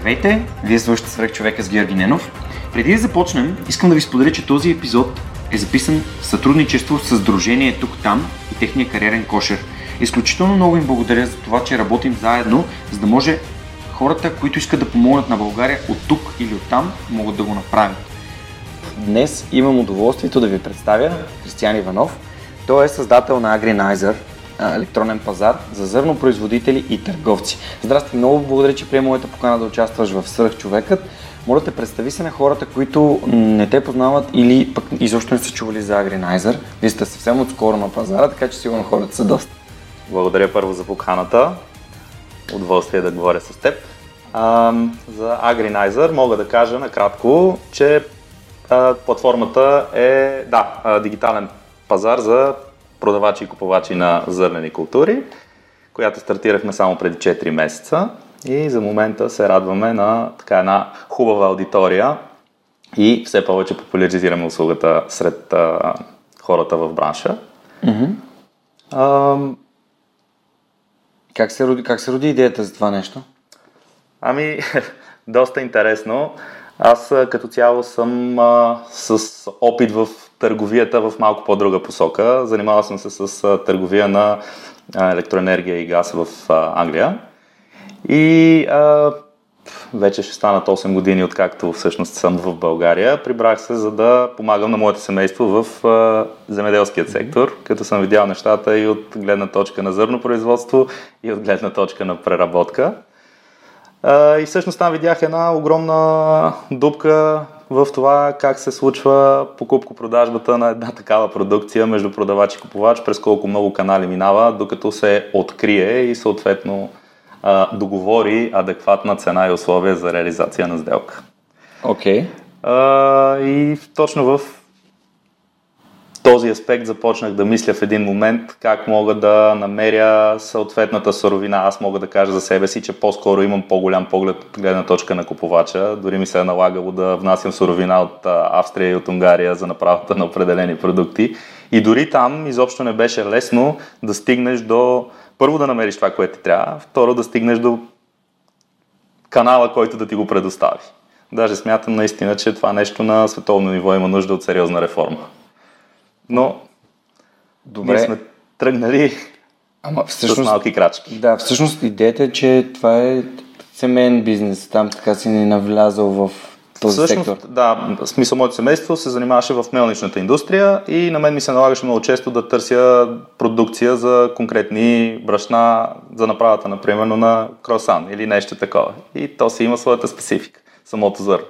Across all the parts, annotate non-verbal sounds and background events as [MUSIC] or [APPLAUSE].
Здравейте, вие слушате Свърх човека с Георги Ненов. Преди да започнем, искам да ви споделя, че този епизод е записан в сътрудничество с Сдружение Тук-Там и техния кариерен кошер. Изключително много им благодаря за това, че работим заедно, за да може хората, които искат да помогнат на България от тук или от там, могат да го направят. Днес имам удоволствието да ви представя Християн Иванов. Той е създател на AgriNizer, електронен пазар за зърнопроизводители и търговци. Здрасти, много благодаря, че приема моята покана да участваш в Сръх човекът. Моля те, представи се на хората, които не те познават или пък изобщо не са чували за AgriNizer. Вие сте съвсем отскоро на пазара, така че сигурно хората са доста. Благодаря първо за поканата. Удоволствие да говоря с теб. А, за AgriNizer мога да кажа накратко, че а, платформата е да, а, дигитален пазар за продавачи и купувачи на зърнени култури, която стартирахме само преди 4 месеца и за момента се радваме на така една хубава аудитория и все повече популяризираме услугата сред а, хората в бранша. Mm-hmm. А, как, се роди, как се роди идеята за това нещо? Ами, [LAUGHS] доста интересно. Аз като цяло съм а, с опит в търговията в малко по-друга посока. Занимавал съм се с търговия на електроенергия и газ в Англия. И а, вече ще станат 8 години, откакто всъщност съм в България. Прибрах се, за да помагам на моето семейство в а, земеделският сектор, като съм видял нещата и от гледна точка на зърнопроизводство, и от гледна точка на преработка. И всъщност там видях една огромна дупка в това как се случва покупко-продажбата на една такава продукция между продавач и купувач, през колко много канали минава, докато се открие и съответно договори адекватна цена и условия за реализация на сделка. Окей. Okay. и точно в този аспект започнах да мисля в един момент как мога да намеря съответната суровина. Аз мога да кажа за себе си, че по-скоро имам по-голям поглед от гледна точка на купувача. Дори ми се е налагало да внасям суровина от Австрия и от Унгария за направата на определени продукти. И дори там изобщо не беше лесно да стигнеш до... Първо да намериш това, което ти трябва, второ да стигнеш до канала, който да ти го предостави. Даже смятам наистина, че това нещо на световно ниво има нужда от сериозна реформа но Добре. ние сме тръгнали Ама, всъщност, с малки крачки. Да, всъщност идеята е, че това е семейен бизнес. Там така си не навлязал в този Всъщност, сектор. Да, в смисъл моето семейство се занимаваше в мелничната индустрия и на мен ми се налагаше много често да търся продукция за конкретни брашна за направата, например, на кросан или нещо такова. И то си има своята специфика, самото зърно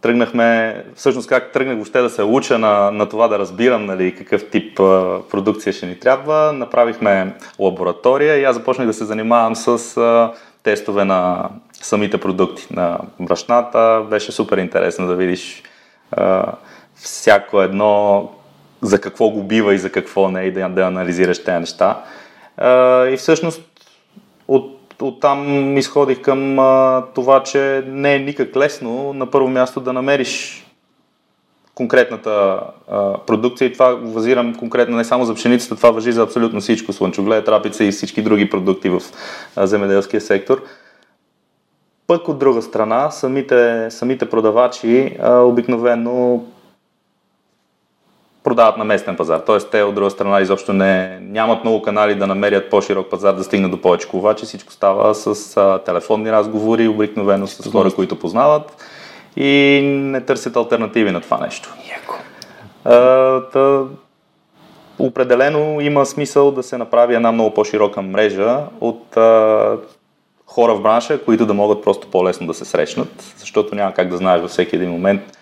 тръгнахме, всъщност как тръгнах въобще да се уча на, на това да разбирам нали, какъв тип а, продукция ще ни трябва. Направихме лаборатория и аз започнах да се занимавам с а, тестове на самите продукти, на брашната. Беше супер интересно да видиш а, всяко едно за какво го бива и за какво не и да, да анализираш тези неща. А, и всъщност от оттам изходих към а, това, че не е никак лесно на първо място да намериш конкретната а, продукция и това базирам конкретно не само за пшеницата, това въжи за абсолютно всичко, слънчоглед, трапица и всички други продукти в а, земеделския сектор. Пък от друга страна, самите, самите продавачи а, обикновено продават на местен пазар. Тоест те от друга страна изобщо не, нямат много канали да намерят по-широк пазар да стигнат до повече ковачи. Всичко става с а, телефонни разговори, обикновено с хора, които познават и не търсят альтернативи на това нещо. Яко. А, та, определено има смисъл да се направи една много по-широка мрежа от а, хора в бранша, които да могат просто по-лесно да се срещнат, защото няма как да знаеш във всеки един момент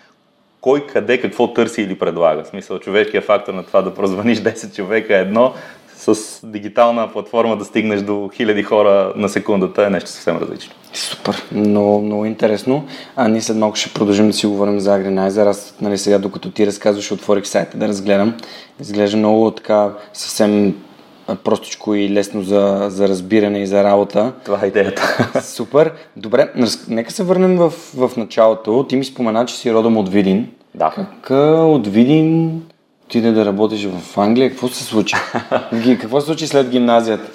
кой къде какво търси или предлага. В смисъл, човешкият фактор на това да прозваниш 10 [LAUGHS] човека е едно, с дигитална платформа да стигнеш до хиляди хора на секундата е нещо съвсем различно. Супер, много, много интересно. А ние след малко ще продължим да си говорим за Agriниzer. Аз нали, сега, докато ти разказваш, отворих сайта да разгледам. Изглежда много така съвсем простичко и лесно за, за разбиране и за работа. Това е идеята. Супер. Добре, нека се върнем в, в началото. Ти ми спомена, че си родом от Видин. Да. Как от Видин отиде да работиш в Англия? Какво се случи? [LAUGHS] какво се случи след гимназията?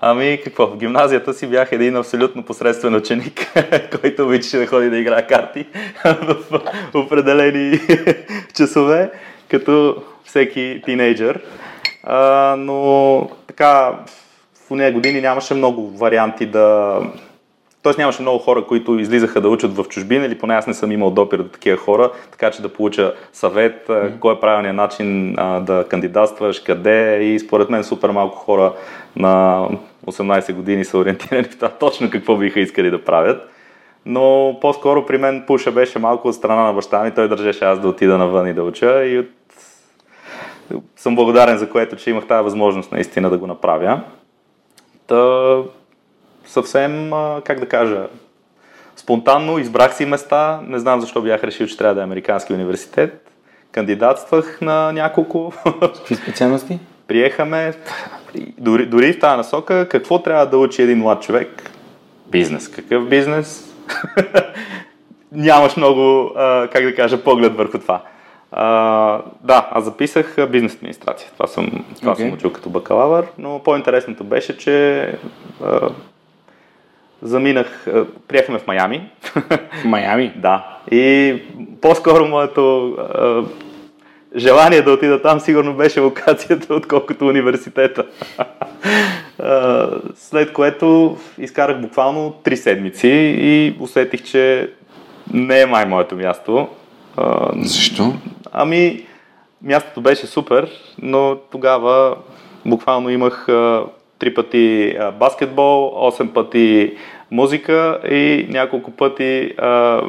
Ами какво, в гимназията си бях един абсолютно посредствен ученик, [LAUGHS] който обичаше да ходи да играе карти [LAUGHS] в определени часове, като всеки тинейджър. А, но така, в нея години нямаше много варианти да... Тоест нямаше много хора, които излизаха да учат в чужбина или поне аз не съм имал допир до такива хора, така че да получа съвет, mm-hmm. кой е правилният начин а, да кандидатстваш, къде и според мен супер малко хора на 18 години са ориентирани в това точно какво биха искали да правят. Но по-скоро при мен пуша беше малко от страна на баща ми, той държеше аз да отида навън и да уча и от съм благодарен за което, че имах тази възможност наистина да го направя. Та, съвсем, как да кажа, спонтанно избрах си места, не знам защо бях решил, че трябва да е Американски университет. Кандидатствах на няколко. Какви специалности? Приехаме, дори, дори в тази насока, какво трябва да учи един млад човек? Бизнес. Какъв бизнес? [LAUGHS] Нямаш много, как да кажа, поглед върху това. А, да, аз записах бизнес администрация. Това съм, това okay. съм учил като бакалавър, но по-интересното беше, че а, заминах, а, приехме в Майами. В Майами? [LAUGHS] да. И по-скоро моето а, желание да отида там сигурно беше локацията, отколкото университета. а, [LAUGHS] след което изкарах буквално три седмици и усетих, че не е май моето място. Защо? Ами, мястото беше супер, но тогава буквално имах три пъти баскетбол, 8 пъти музика и няколко пъти а,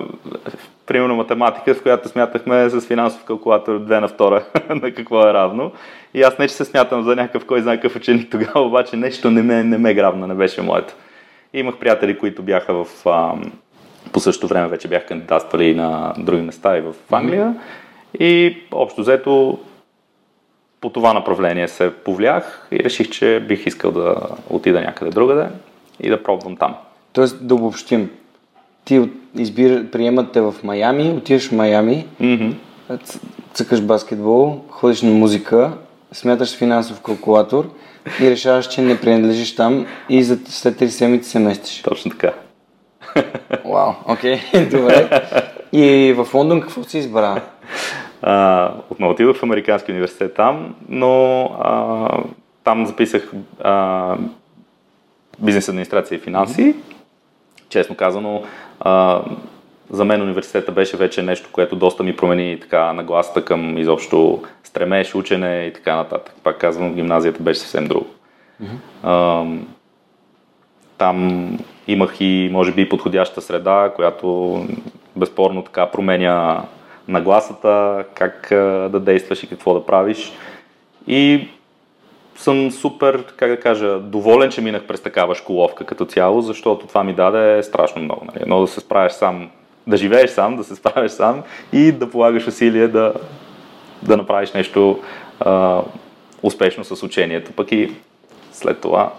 примерно математика, в която смятахме с финансов калкулатор 2 на 2 [LAUGHS] на какво е равно. И аз не, че се смятам за някакъв кой знае какъв ученик тогава, обаче нещо не ме, не ме грабна, не беше моето. И имах приятели, които бяха в... А, по същото време вече бях кандидатствали на други места и в Англия. И общо взето по това направление се повлях и реших, че бих искал да отида някъде другаде и да пробвам там. Тоест да обобщим. Ти избир, приемате в Майами, отиваш в Майами, mm-hmm. цъкаш баскетбол, ходиш на музика, смяташ финансов калкулатор и решаваш, че не принадлежиш там и за, след 3 седмици се местиш. Точно така. Вау, окей, okay, [LAUGHS] добре. И в Лондон какво си избра? [LAUGHS] А, отново отидох в Американски университет там, но а, там записах а, бизнес администрация и финанси. Честно казано, а, за мен университета беше вече нещо, което доста ми промени така нагласата към изобщо стремеж, учене и така нататък. Пак казвам, гимназията беше съвсем друго. Mm-hmm. там имах и, може би, подходяща среда, която безспорно така променя нагласата, как да действаш и какво да правиш. И съм супер, как да кажа, доволен, че минах през такава школовка като цяло, защото това ми даде страшно много. Нали? Но да се справиш сам, да живееш сам, да се справиш сам и да полагаш усилие да, да направиш нещо а, успешно с учението, пък и след това.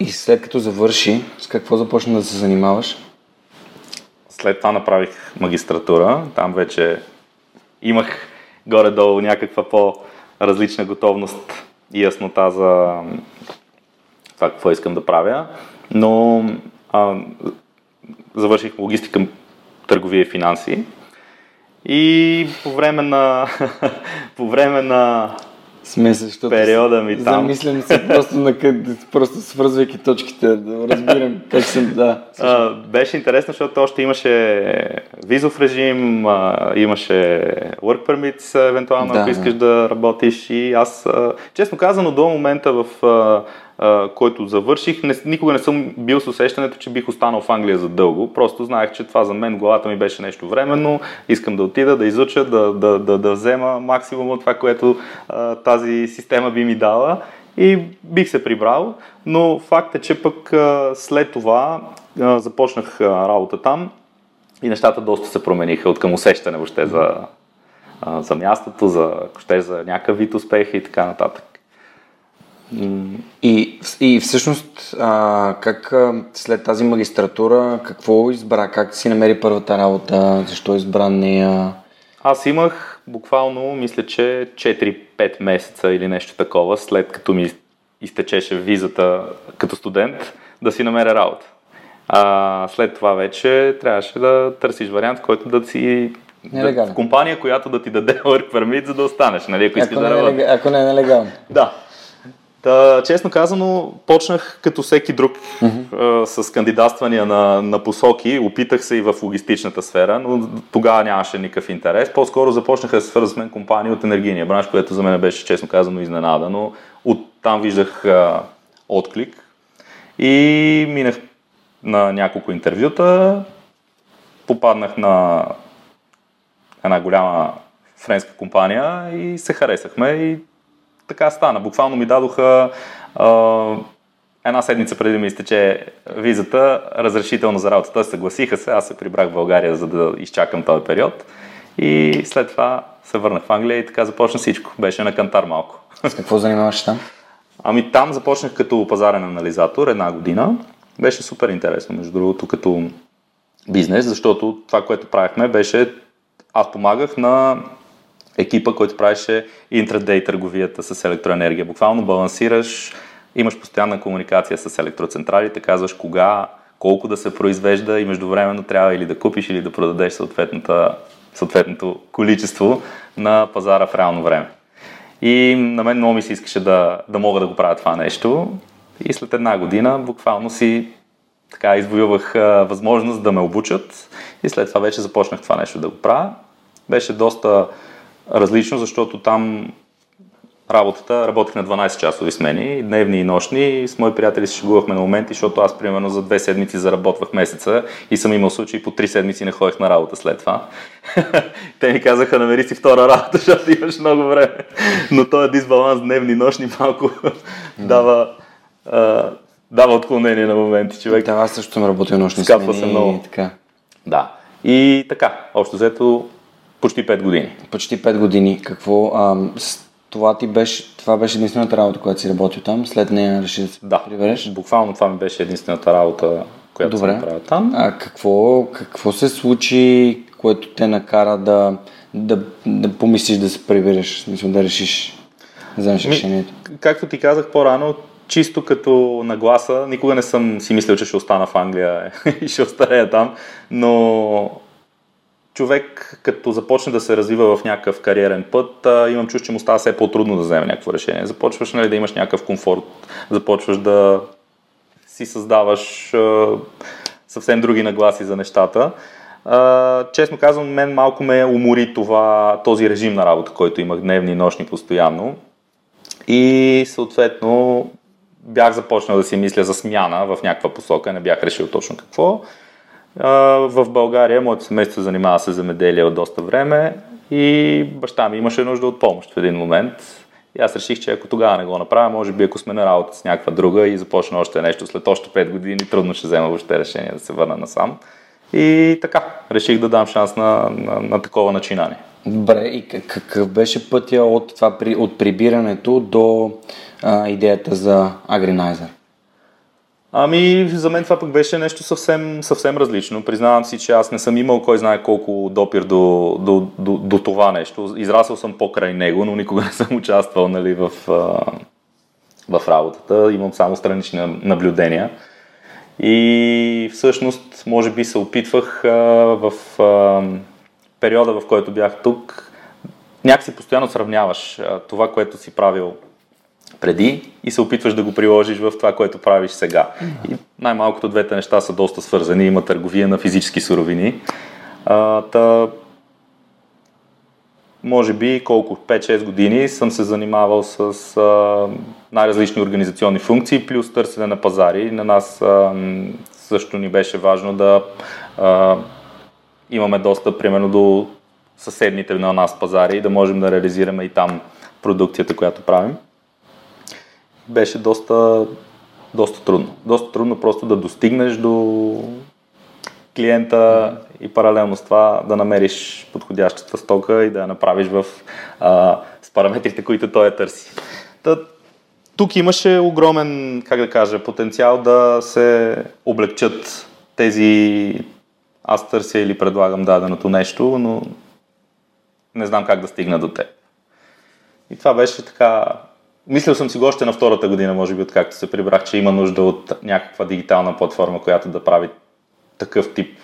И след като завърши, с какво започна да се занимаваш? След това направих магистратура. Там вече имах горе-долу някаква по-различна готовност и яснота за това какво искам да правя. Но а, завърших логистика, търговия и финанси. И по време на, [LAUGHS] по време на смеса, защото периода ми там. Замислям се просто, на къде, просто свързвайки точките, да разбирам как съм, да. А, беше интересно, защото още имаше визов режим, а, имаше work permits, евентуално, да, ако искаш да. да работиш и аз, а, честно казано, до момента в а, който завърших, не, никога не съм бил с усещането, че бих останал в Англия за дълго. Просто знаех, че това за мен главата ми беше нещо временно. Искам да отида, да изуча, да, да, да, да взема максимум от това, което а, тази система би ми дала. и бих се прибрал, но факт е, че пък а, след това а, започнах а, работа там и нещата доста се промениха от към усещане въобще за, а, за мястото, за, ще за някакъв вид успехи и така нататък. И, и всъщност, а, как а, след тази магистратура, какво избра? Как си намери първата работа? Защо избра нея? Аз имах буквално, мисля, че 4-5 месеца или нещо такова, след като ми изтечеше визата като студент, да си намеря работа. А след това вече трябваше да търсиш вариант, който да си Нелегално. в компания, която да ти даде [LAUGHS] work permit, за да останеш, нали, ако искаш Ако да не, е, работиш. ако не е нелегално. Да. Та, честно казано, почнах като всеки друг mm-hmm. с кандидатствания на, на посоки. Опитах се и в логистичната сфера, но тогава нямаше никакъв интерес. По-скоро започнаха да се свързват с мен компании от енергийния бранш, което за мен беше, честно казано, изненада, но оттам виждах а, отклик. И минах на няколко интервюта, попаднах на една голяма френска компания и се харесахме и така стана. Буквално ми дадоха а, една седмица преди да ми изтече визата, разрешително за работа. Тоест съгласиха се, аз се прибрах в България, за да изчакам този период. И след това се върнах в Англия и така започна всичко. Беше на кантар малко. С какво занимаваш там? Ами там започнах като пазарен анализатор една година. Беше супер интересно, между другото, като бизнес, защото това, което правихме, беше аз помагах на екипа, който правеше интрадей търговията с електроенергия. Буквално балансираш, имаш постоянна комуникация с електроцентралите, казваш кога, колко да се произвежда и междувременно трябва или да купиш или да продадеш съответното количество на пазара в реално време. И на мен много ми се искаше да, да мога да го правя това нещо. И след една година буквално си така извоювах а, възможност да ме обучат и след това вече започнах това нещо да го правя. Беше доста различно, защото там работата, работех на 12 часови смени, дневни и нощни. С мои приятели се шегувахме на моменти, защото аз примерно за две седмици заработвах месеца и съм имал случаи по три седмици не ходех на работа след това. [LAUGHS] Те ми казаха, намери си втора работа, [LAUGHS] защото имаш много време. Но този дисбаланс дневни и нощни малко [LAUGHS] дава, а, дава отклонение на моменти, човек. Да, аз също съм работил нощни Скапва смени се много. и така. Да. И така, общо взето почти 5 години. Почти 5 години. Какво? А, това ти беше, това беше единствената работа, която си работил там. След нея реши да се Да, прибереш. буквално това ми беше единствената работа, която Добре. съм правил там. А какво, какво се случи, което те накара да, да, да помислиш да се прибереш? Смисъл да решиш, да вземеш решението. Както ти казах по-рано, чисто като нагласа, никога не съм си мислил, че ще остана в Англия [LAUGHS] и ще остарея там, но човек като започне да се развива в някакъв кариерен път, имам чувство, че му става все по-трудно да вземе някакво решение. Започваш нали, да имаш някакъв комфорт, започваш да си създаваш съвсем други нагласи за нещата. А, честно казвам, мен малко ме умори това, този режим на работа, който имах дневни и нощни постоянно. И съответно бях започнал да си мисля за смяна в някаква посока, не бях решил точно какво. В България моето семейство се занимава с земеделие от доста време и баща ми имаше нужда от помощ в един момент. И аз реших, че ако тогава не го направя, може би ако сме на работа с някаква друга и започна още нещо след още 5 години, трудно ще взема въобще решение да се върна насам. И така, реших да дам шанс на, на, на такова начинание. Добре, и как- какъв беше пътя от, това, от прибирането до а, идеята за Agrinizer? Ами, за мен това пък беше нещо съвсем, съвсем различно. Признавам си, че аз не съм имал кой знае колко допир до, до, до, до това нещо. Израсъл съм покрай него, но никога не съм участвал нали, в, в работата. Имам само странични наблюдения. И всъщност, може би се опитвах в периода, в който бях тук, някакси постоянно сравняваш това, което си правил преди и се опитваш да го приложиш в това, което правиш сега. И най-малкото двете неща са доста свързани. Има търговия на физически суровини. А, та, може би колко, 5-6 години съм се занимавал с а, най-различни организационни функции, плюс търсене на пазари. На нас а, също ни беше важно да а, имаме доста, примерно, до съседните на нас пазари и да можем да реализираме и там продукцията, която правим. Беше доста, доста трудно. Доста трудно просто да достигнеш до клиента и паралелно с това да намериш подходящата стока и да я направиш в, а, с параметрите, които той я търси. Та, тук имаше огромен, как да кажа, потенциал да се облегчат тези аз търся или предлагам даденото нещо, но не знам как да стигна до теб. И това беше така... Мислил съм си го още на втората година, може би, откакто се прибрах, че има нужда от някаква дигитална платформа, която да прави такъв тип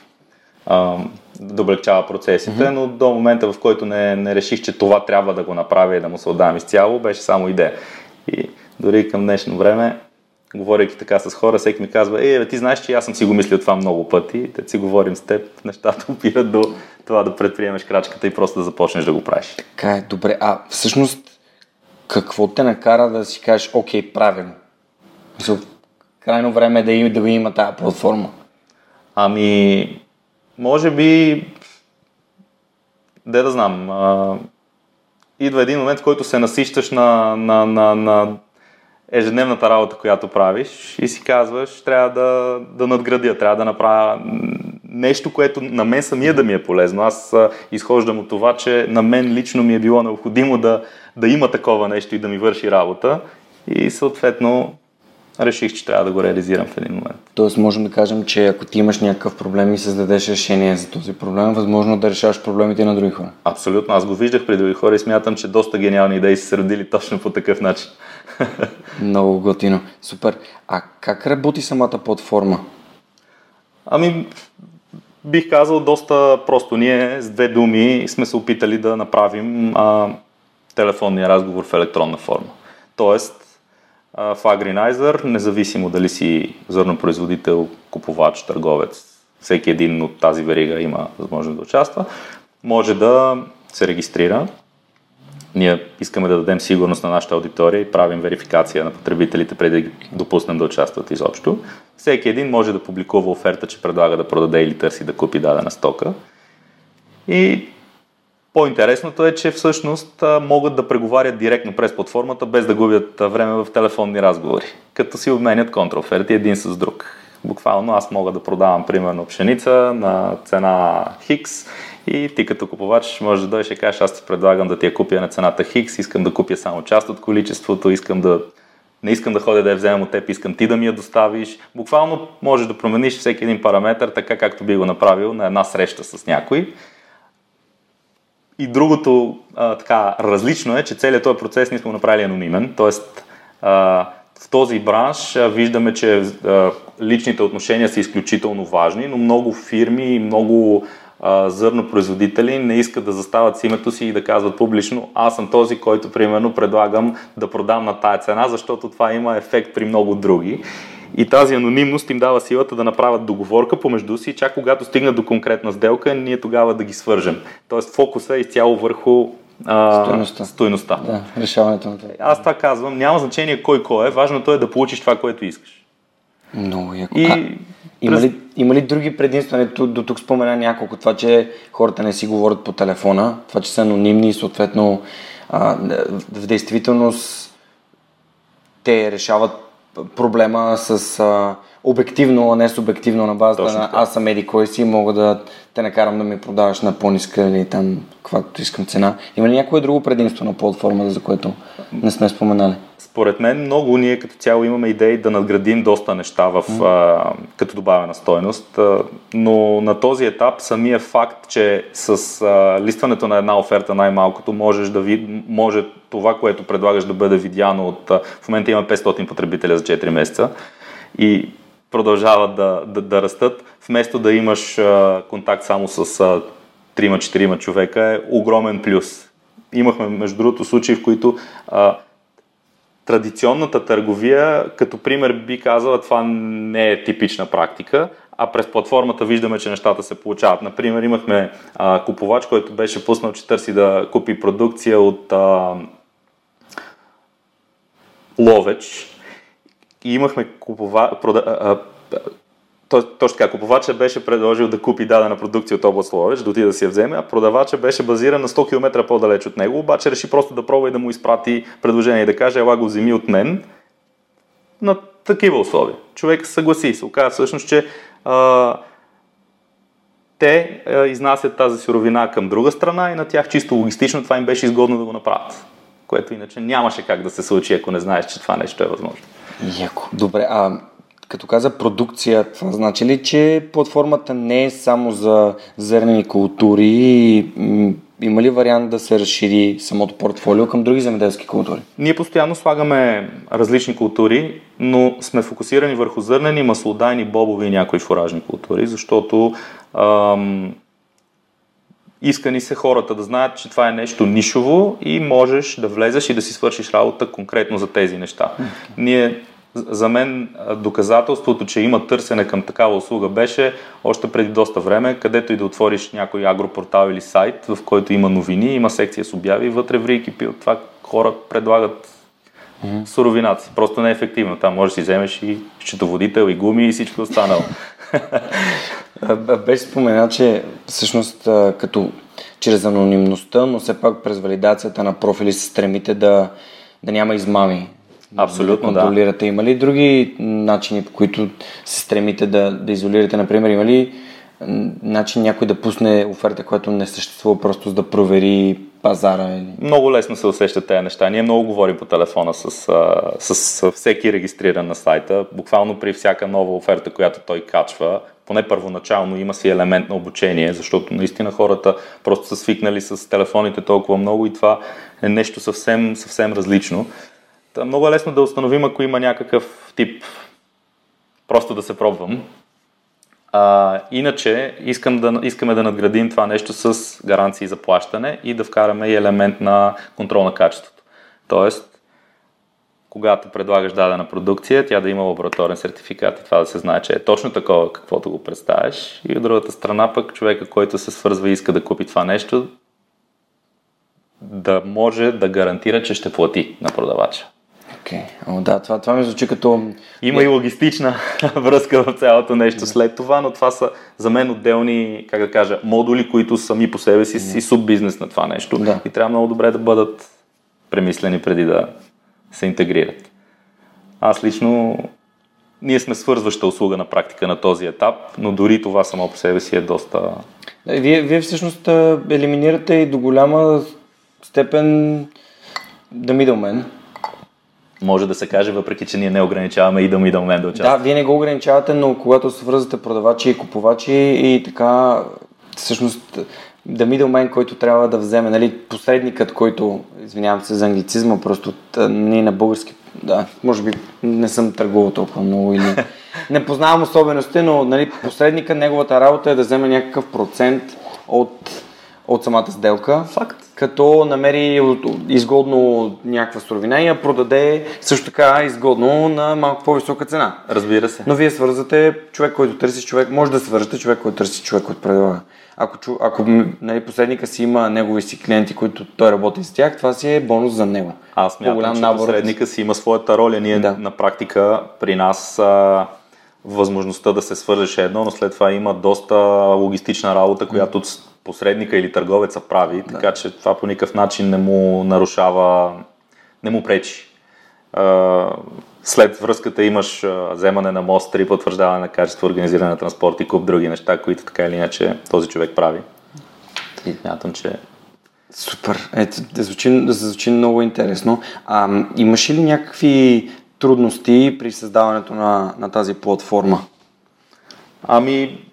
да облегчава процесите, mm-hmm. но до момента, в който не, не реших, че това трябва да го направя и да му се отдам изцяло, беше само идея. И дори към днешно време, говорейки така с хора, всеки ми казва, е, бе, ти знаеш, че аз съм си го мислил това много пъти, те си говорим с теб, [LAUGHS] нещата опират до това да предприемеш крачката и просто да започнеш да го правиш. Така е, добре. А всъщност, какво те накара да си кажеш, окей, правилно? Крайно време е да, има, да има тази платформа. Ами, може би, де да знам, а, идва един момент, в който се насищаш на, на, на, на ежедневната работа, която правиш и си казваш, трябва да, да надградя, трябва да направя нещо, което на мен самия да ми е полезно. Аз изхождам от това, че на мен лично ми е било необходимо да, да има такова нещо и да ми върши работа и съответно реших, че трябва да го реализирам в един момент. Тоест можем да кажем, че ако ти имаш някакъв проблем и създадеш решение за този проблем, възможно да решаваш проблемите на други хора. Абсолютно. Аз го виждах при други хора и смятам, че доста гениални идеи са се родили точно по такъв начин. [LAUGHS] Много готино. Супер. А как работи самата платформа? Ами, бих казал доста просто. Ние с две думи сме се опитали да направим а, телефонния разговор в електронна форма. Тоест, в Agrinizer, независимо дали си зърнопроизводител, купувач, търговец, всеки един от тази верига има възможност да участва, може да се регистрира. Ние искаме да дадем сигурност на нашата аудитория и правим верификация на потребителите преди да ги допуснем да участват изобщо. Всеки един може да публикува оферта, че предлага да продаде или търси да купи дадена стока. И по-интересното е, че всъщност могат да преговарят директно през платформата, без да губят време в телефонни разговори, като си обменят контраоферти един с друг. Буквално аз мога да продавам, примерно, пшеница на цена Хикс и ти като купувач може да дойдеш и кажеш, аз ти предлагам да ти я купя на цената Хикс, искам да купя само част от количеството, искам да не искам да ходя да я вземам от теб, искам ти да ми я доставиш. Буквално можеш да промениш всеки един параметр, така както би го направил на една среща с някой и другото а, така различно е, че целият този процес ние сме го направили анонимен, т.е. в този бранш а, виждаме, че а, личните отношения са изключително важни, но много фирми и много а, зърнопроизводители не искат да застават с името си и да казват публично, аз съм този, който примерно предлагам да продам на тая цена, защото това има ефект при много други. И тази анонимност им дава силата да направят договорка помежду си, чак когато стигнат до конкретна сделка, ние тогава да ги свържем. Тоест фокуса е изцяло върху а, стойността. стойността. Да, решаването на това. Аз това казвам, няма значение кой кой е, важното е да получиш това, което искаш. Много яко. И... А, има, ли, има ли други предимства? До тук спомена няколко. Това, че хората не си говорят по телефона, това, че са анонимни и съответно а, в действителност те решават проблема с а, обективно, а не субективно на базата Точно на аз съм еди кой си, мога да те накарам да ми продаваш на по-ниска или там каквато искам цена. Има ли някое друго предимство на платформата, за което не сме споменали? Според мен много ние като цяло имаме идеи да надградим доста неща в, mm. а, като добавена стойност, а, но на този етап самия факт, че с а, листването на една оферта най-малкото можеш да ви, може това, което предлагаш да бъде видяно от... А, в момента има 500 потребителя за 4 месеца и продължават да, да, да растат, вместо да имаш а, контакт само с а, 3-4 човека е огромен плюс. Имахме, между другото, случаи, в които а, традиционната търговия, като пример би казала, това не е типична практика, а през платформата виждаме, че нещата се получават. Например, имахме а, купувач, който беше пуснал, че търси да купи продукция от а, Ловеч и имахме купува, прода, а, точно така, купувача беше предложил да купи дадена продукция от област Ловеч, да отиде да си я вземе, а продавача беше базиран на 100 км по-далеч от него, обаче реши просто да пробва и да му изпрати предложение и да каже, ела го вземи от мен на такива условия. Човек съгласи. Се оказа всъщност, че а, те а, изнасят тази суровина към друга страна и на тях чисто логистично това им беше изгодно да го направят. Което иначе нямаше как да се случи, ако не знаеш, че това нещо е възможно. Яко. Добре, а като каза продукция, това значи ли, че платформата не е само за зърнени култури има ли вариант да се разшири самото портфолио към други земеделски култури? Ние постоянно слагаме различни култури, но сме фокусирани върху зърнени, маслодайни, бобови и някои фуражни култури, защото ам, иска ни се хората да знаят, че това е нещо нишово и можеш да влезеш и да си свършиш работа конкретно за тези неща. Okay. Ние за мен доказателството, че има търсене към такава услуга беше още преди доста време, където и да отвориш някой агропортал или сайт, в който има новини, има секция с обяви, вътре в екипи от това хора предлагат mm-hmm. суровината. Просто не е ефективно. Там можеш да си вземеш и счетоводител, и гуми и всичко останало. [LAUGHS] [LAUGHS] Беше спомена, че всъщност като чрез анонимността, но все пак през валидацията на профили се стремите да, да няма измами. Абсолютно, да контролирате. Има ли други начини, по които се стремите да, да изолирате? Например, има ли начин някой да пусне оферта, която не съществува, просто за да провери пазара? Или... Много лесно се усещат тези неща. Ние много говорим по телефона с, с, с всеки регистриран на сайта. Буквално при всяка нова оферта, която той качва, поне първоначално има си елемент на обучение, защото наистина хората просто са свикнали с телефоните толкова много и това е нещо съвсем, съвсем различно. Та, много е лесно да установим, ако има някакъв тип просто да се пробвам. А, иначе искам да, искаме да надградим това нещо с гаранции за плащане и да вкараме и елемент на контрол на качеството. Тоест, когато предлагаш дадена продукция, тя да има лабораторен сертификат и това да се знае, че е точно такова, каквото го представяш. И от другата страна пък човека, който се свързва и иска да купи това нещо, да може да гарантира, че ще плати на продавача. Окей, okay. да, това, това ми звучи като... Има и логистична [LAUGHS] връзка в цялото нещо след това, но това са за мен отделни, как да кажа, модули, които сами по себе си си суббизнес на това нещо. Да. И трябва много добре да бъдат премислени преди да се интегрират. Аз лично ние сме свързваща услуга на практика на този етап, но дори това само по себе си е доста... Вие, вие всъщност елиминирате и до голяма степен да middleman, може да се каже, въпреки че ние не ограничаваме и да middleman да участва. Да, вие не го ограничавате, но когато свързвате продавачи и купувачи и така, всъщност да middleman, който трябва да вземе, нали, посредникът, който, извинявам се за англицизма, просто не на български, да, може би не съм търгувал толкова много или [LAUGHS] не познавам особености, но нали, посредника, неговата работа е да вземе някакъв процент от, от самата сделка. Факт като намери изгодно някаква суровина и я продаде също така изгодно на малко по-висока цена. Разбира се. Но вие свързвате човек, който търси човек, може да свържете човек, който търси човек, който предлага. Ако, ако нали, посредника си има негови си клиенти, които той работи с тях, това си е бонус за него. Аз мятам, че набор... посредника си има своята роля. Ние да. на практика при нас а, възможността да се свържеш е едно, но след това има доста логистична работа, която посредника или търговеца прави, да. така че това по никакъв начин не му нарушава, не му пречи. След връзката имаш вземане на мост, три потвърждаване на качество, организиране на транспорт и куп други неща, които така или иначе този човек прави. И смятам, че Супер. Ето, да звучи, звучи много интересно. А, имаш ли някакви трудности при създаването на, на тази платформа? Ами,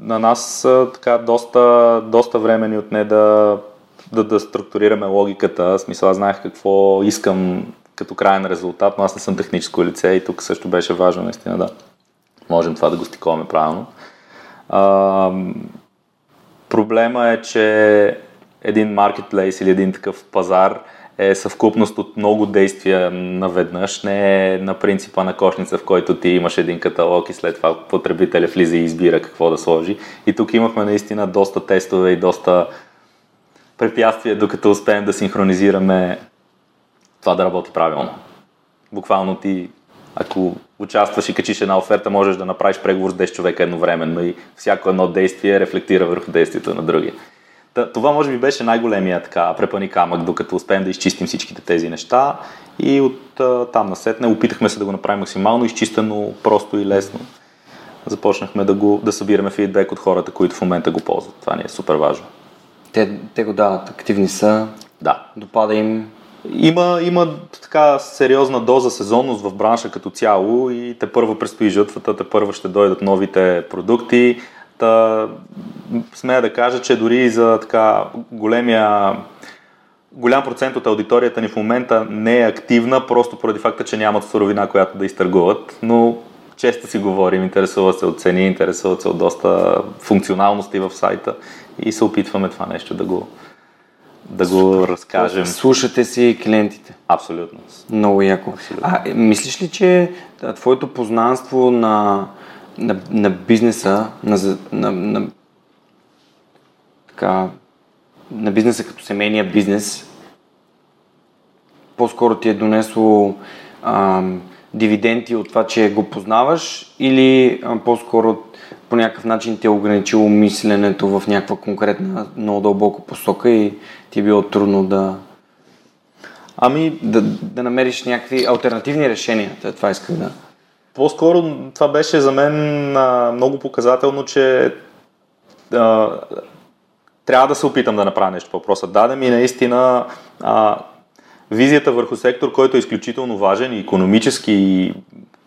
на нас така доста, доста време ни отне да, да, да структурираме логиката. В смисъл, аз знаех какво искам като крайен резултат, но аз не съм техническо лице и тук също беше важно наистина да можем това да го стиковаме правилно. А, проблема е, че един маркетплейс или един такъв пазар – е съвкупност от много действия наведнъж, не е на принципа на кошница, в който ти имаш един каталог и след това потребителя влиза и избира какво да сложи. И тук имахме наистина доста тестове и доста препятствия, докато успеем да синхронизираме това да работи правилно. Буквално ти, ако участваш и качиш една оферта, можеш да направиш преговор с 10 човека едновременно и всяко едно действие рефлектира върху действието на другия. Това може би беше най-големия така препани камък, докато успеем да изчистим всичките тези неща и от а, там насетне опитахме се да го направим максимално изчистено, просто и лесно. Започнахме да, го, да събираме фидбек от хората, които в момента го ползват. Това ни е супер важно. Те, те го дават, активни са, Да. допада им. Има, има така сериозна доза сезонност в бранша като цяло и те първо предстои жътвата, те първо ще дойдат новите продукти. Та, смея да кажа, че дори и за така големия голям процент от аудиторията ни в момента не е активна, просто поради факта, че нямат суровина, която да изтъргуват, но често си говорим, интересуват се от цени, интересуват се от доста функционалности в сайта и се опитваме това нещо да го, да го разкажем. Слушате си клиентите. Абсолютно. Много яко. Абсолютно. А мислиш ли, че твоето познанство на, на, на бизнеса, на, на, на, така, на бизнеса като семейния бизнес, по-скоро ти е донесло ам, дивиденти от това, че го познаваш или а, по-скоро по някакъв начин ти е ограничило мисленето в някаква конкретна, много дълбоко посока и ти е било трудно да, Ами, да, да намериш някакви альтернативни решения. Това исках да. По-скоро това беше за мен а, много показателно, че а, трябва да се опитам да направя нещо по въпроса. Даде ми наистина а, визията върху сектор, който е изключително важен и економически и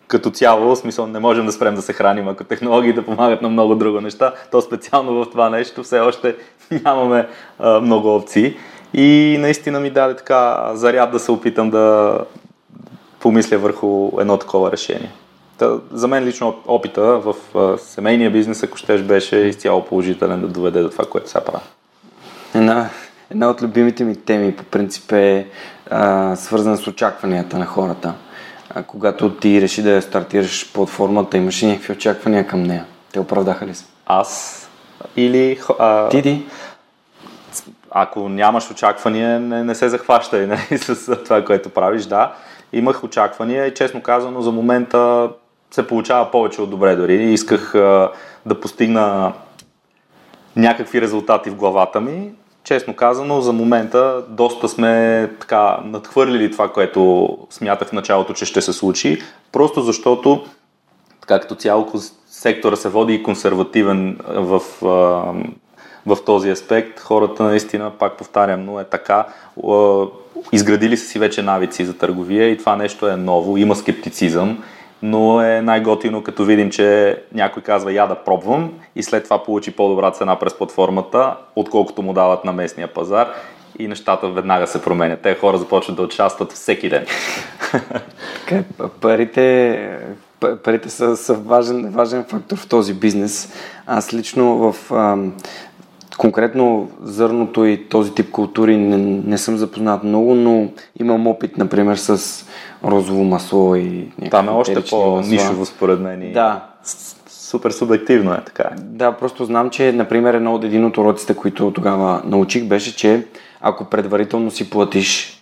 като цяло, в смисъл не можем да спрем да се храним, ако технологиите помагат на много друго неща, то специално в това нещо все още [LAUGHS] нямаме а, много опции. И наистина ми даде така заряд да се опитам да помисля върху едно такова решение. Та, за мен лично опита в семейния бизнес, ако щеш, беше изцяло положителен да доведе до това, което сега правя. Една, една от любимите ми теми по принцип е а, свързана с очакванията на хората. А, когато ти реши да стартираш платформата, имаш ли някакви очаквания към нея? Те оправдаха ли се? Аз или... А, Ти ти? ако нямаш очаквания, не, не се захващай [LAUGHS] нали, с това, което правиш. Да, имах очаквания и честно казано за момента се получава повече от добре дори. Исках а, да постигна някакви резултати в главата ми. Честно казано, за момента доста сме така надхвърлили това, което смятах в началото, че ще се случи. Просто защото така като цяло сектора се води и консервативен в, в този аспект. Хората наистина, пак повтарям, но е така. Изградили са си вече навици за търговия и това нещо е ново. Има скептицизъм, но е най-готино като видим, че някой казва я да пробвам и след това получи по-добра цена през платформата, отколкото му дават на местния пазар и нещата веднага се променят. Те хора започват да участват всеки ден. Така, е, парите, парите са, са важен, важен фактор в този бизнес. Аз лично в конкретно зърното и този тип култури не, не съм запознат много, но имам опит, например, с розово масло и Там е още по-нишово според мен. и Да. Супер субективно е така. Да, просто знам, че, например, едно от един от уроците, които тогава научих, беше, че ако предварително си платиш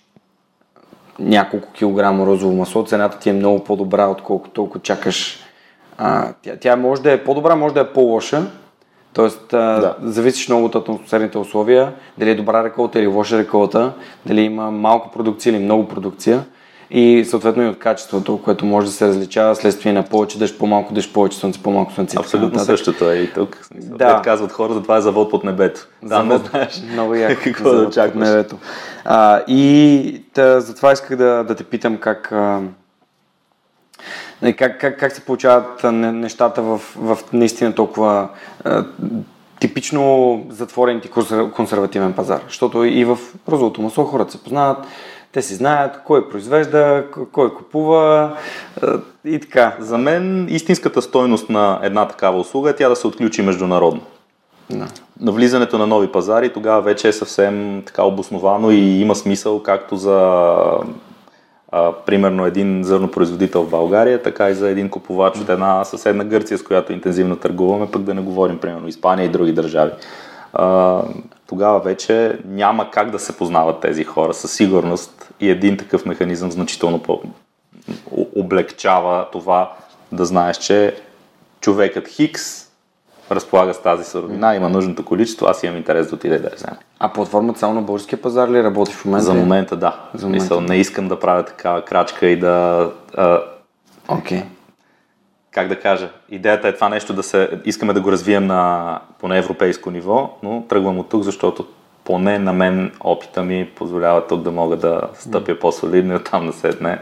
няколко килограма розово масло, цената ти е много по-добра, отколкото ако чакаш. А, тя, тя може да е по-добра, може да е по-лоша. Тоест, Да. зависиш много от атмосферните условия, дали е добра реколта или лоша реколта, дали има малко продукция или много продукция и съответно и от качеството, което може да се различава следствие на повече дъжд, по-малко дъжд, повече слънце, по-малко слънце. Абсолютно същото е и тук. Да. Те казват хората, това е завод под небето. Да, не знаеш Много яко. [LAUGHS] какво да очакваш. небето. А, и та, затова исках да, да те питам как, как, как, как се получават нещата в, в наистина толкова типично затворен и консер- консервативен пазар. Защото и в розовото масло хората се познават, те си знаят кой произвежда, кой купува и така. За мен истинската стойност на една такава услуга е тя да се отключи международно. Да. Влизането на нови пазари тогава вече е съвсем така обосновано и има смисъл както за а, примерно един зърнопроизводител в България, така и за един купувач от една съседна Гърция, с която интензивно търгуваме, пък да не говорим примерно Испания и други държави. А, тогава вече няма как да се познават тези хора със сигурност и един такъв механизъм значително по облегчава това да знаеш, че човекът Хикс разполага с тази суровина, има нужното количество, аз имам интерес да отида да я взема. А платформата само на българския пазар ли работи в момента? За момента да. За момента, Мисъл, не искам да правя такава крачка и да... Окей. Okay. как да кажа, идеята е това нещо да се... Искаме да го развием на поне европейско ниво, но тръгвам от тук, защото поне на мен опита ми позволява тук да мога да стъпя по-солидно и оттам да седне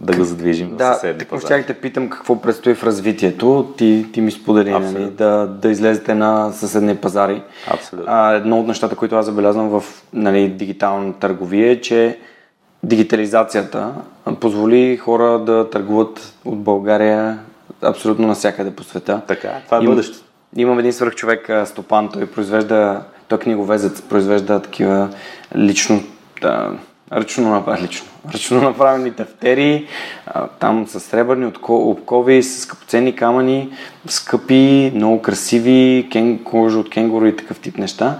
да го задвижим Да, съседни пазари. щях те питам какво предстои в развитието. Ти, ти ми сподели, нали, да, да излезете на съседни пазари. Абсолютно. А, едно от нещата, които аз забелязвам в нали, дигитална търговия е, че дигитализацията позволи хора да търгуват от България абсолютно навсякъде по света. Така, това е Им- бъдещето. Имам един свръхчовек, а, Стопан, той произвежда, той е книговезец, произвежда такива лично, да, ръчно, лично, ръчно направени тефтери, а, там с сребърни обкови, с скъпоценни камъни, скъпи, много красиви, кен, кожа от кенгуру и такъв тип неща.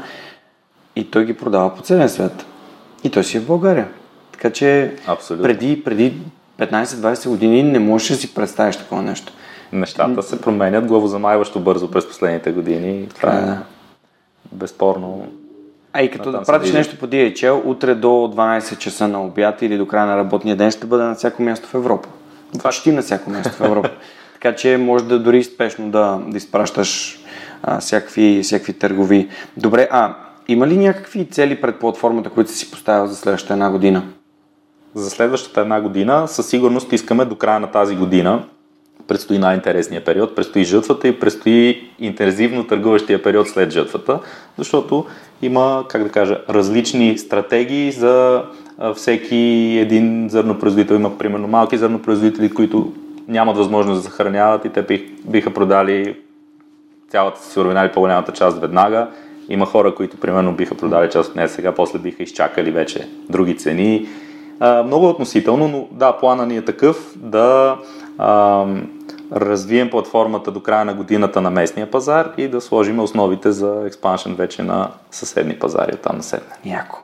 И той ги продава по целия свят. И той си е в България. Така че Абсолютно. преди, преди 15-20 години не можеш да си представиш такова нещо. Нещата се променят главозамайващо бързо през последните години. Това е, е да. безспорно. А и като да пратиш нещо по DHL, утре до 12 часа на обяд или до края на работния ден ще бъде на всяко място в Европа. Почти на всяко място в Европа. [LAUGHS] така че може да дори спешно да, да изпращаш а, всякакви, всякакви търгови. Добре, а има ли някакви цели пред платформата, които си поставил за следващата една година? За следващата една година със сигурност искаме до края на тази година предстои най-интересния период, предстои жътвата и предстои интензивно търгуващия период след жътвата, защото има, как да кажа, различни стратегии за всеки един зърнопроизводител. Има, примерно, малки зърнопроизводители, които нямат възможност да съхраняват и те бих, биха продали цялата си суровина или по-голямата част веднага. Има хора, които примерно биха продали част от нея сега, после биха изчакали вече други цени. Много относително, но да, плана ни е такъв да развием платформата до края на годината на местния пазар и да сложим основите за експаншн вече на съседни пазари от там на седне. Яко.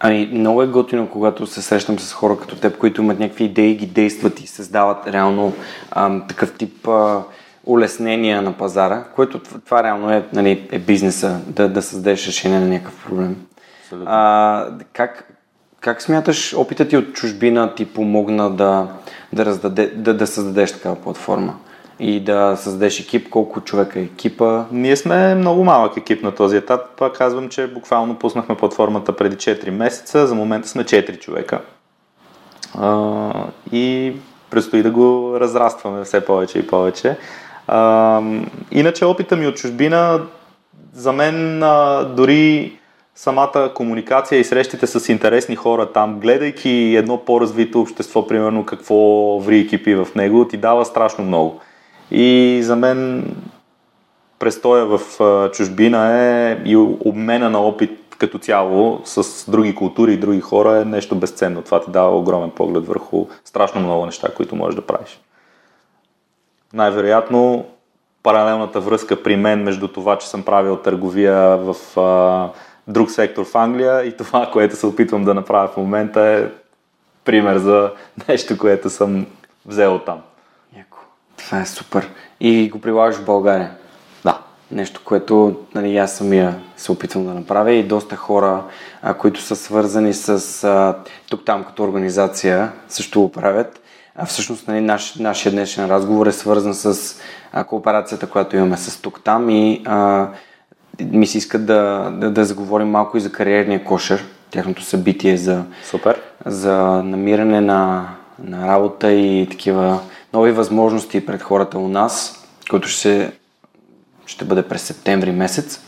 Ами, много е готино, когато се срещам с хора като теб, които имат някакви идеи, ги действат и създават реално ам, такъв тип а, улеснения на пазара, което това, това реално е, нали, е бизнеса, да, да създадеш решение на някакъв проблем. Абсолютно. А, как, как смяташ опитът ти от чужбина ти помогна да, да, раздаде, да, да създадеш такава платформа? И да създадеш екип, колко човека е екипа? Ние сме много малък екип на този етап. Пак казвам, че буквално пуснахме платформата преди 4 месеца. За момента сме 4 човека. А, и предстои да го разрастваме все повече и повече. А, иначе опита ми от чужбина, за мен а, дори самата комуникация и срещите с интересни хора там, гледайки едно по-развито общество, примерно какво ври кипи в него, ти дава страшно много. И за мен престоя в чужбина е и обмена на опит като цяло с други култури и други хора е нещо безценно. Това ти дава огромен поглед върху страшно много неща, които можеш да правиш. Най-вероятно паралелната връзка при мен между това, че съм правил търговия в а, друг сектор в Англия и това, което се опитвам да направя в момента е пример за нещо, което съм взел там. Това е супер. И го прилагаш в България? Да. Нещо, което нали, аз самия се опитвам да направя и доста хора, а, които са свързани с а, тук-там като организация, също го правят. А всъщност нали, наш, нашия днешен разговор е свързан с а, кооперацията, която имаме с тук-там и а, ми се иска да, да, да заговорим малко и за кариерния кошер, тяхното събитие за, Супер. за намиране на, на работа и такива нови възможности пред хората у нас, който ще, ще бъде през септември месец.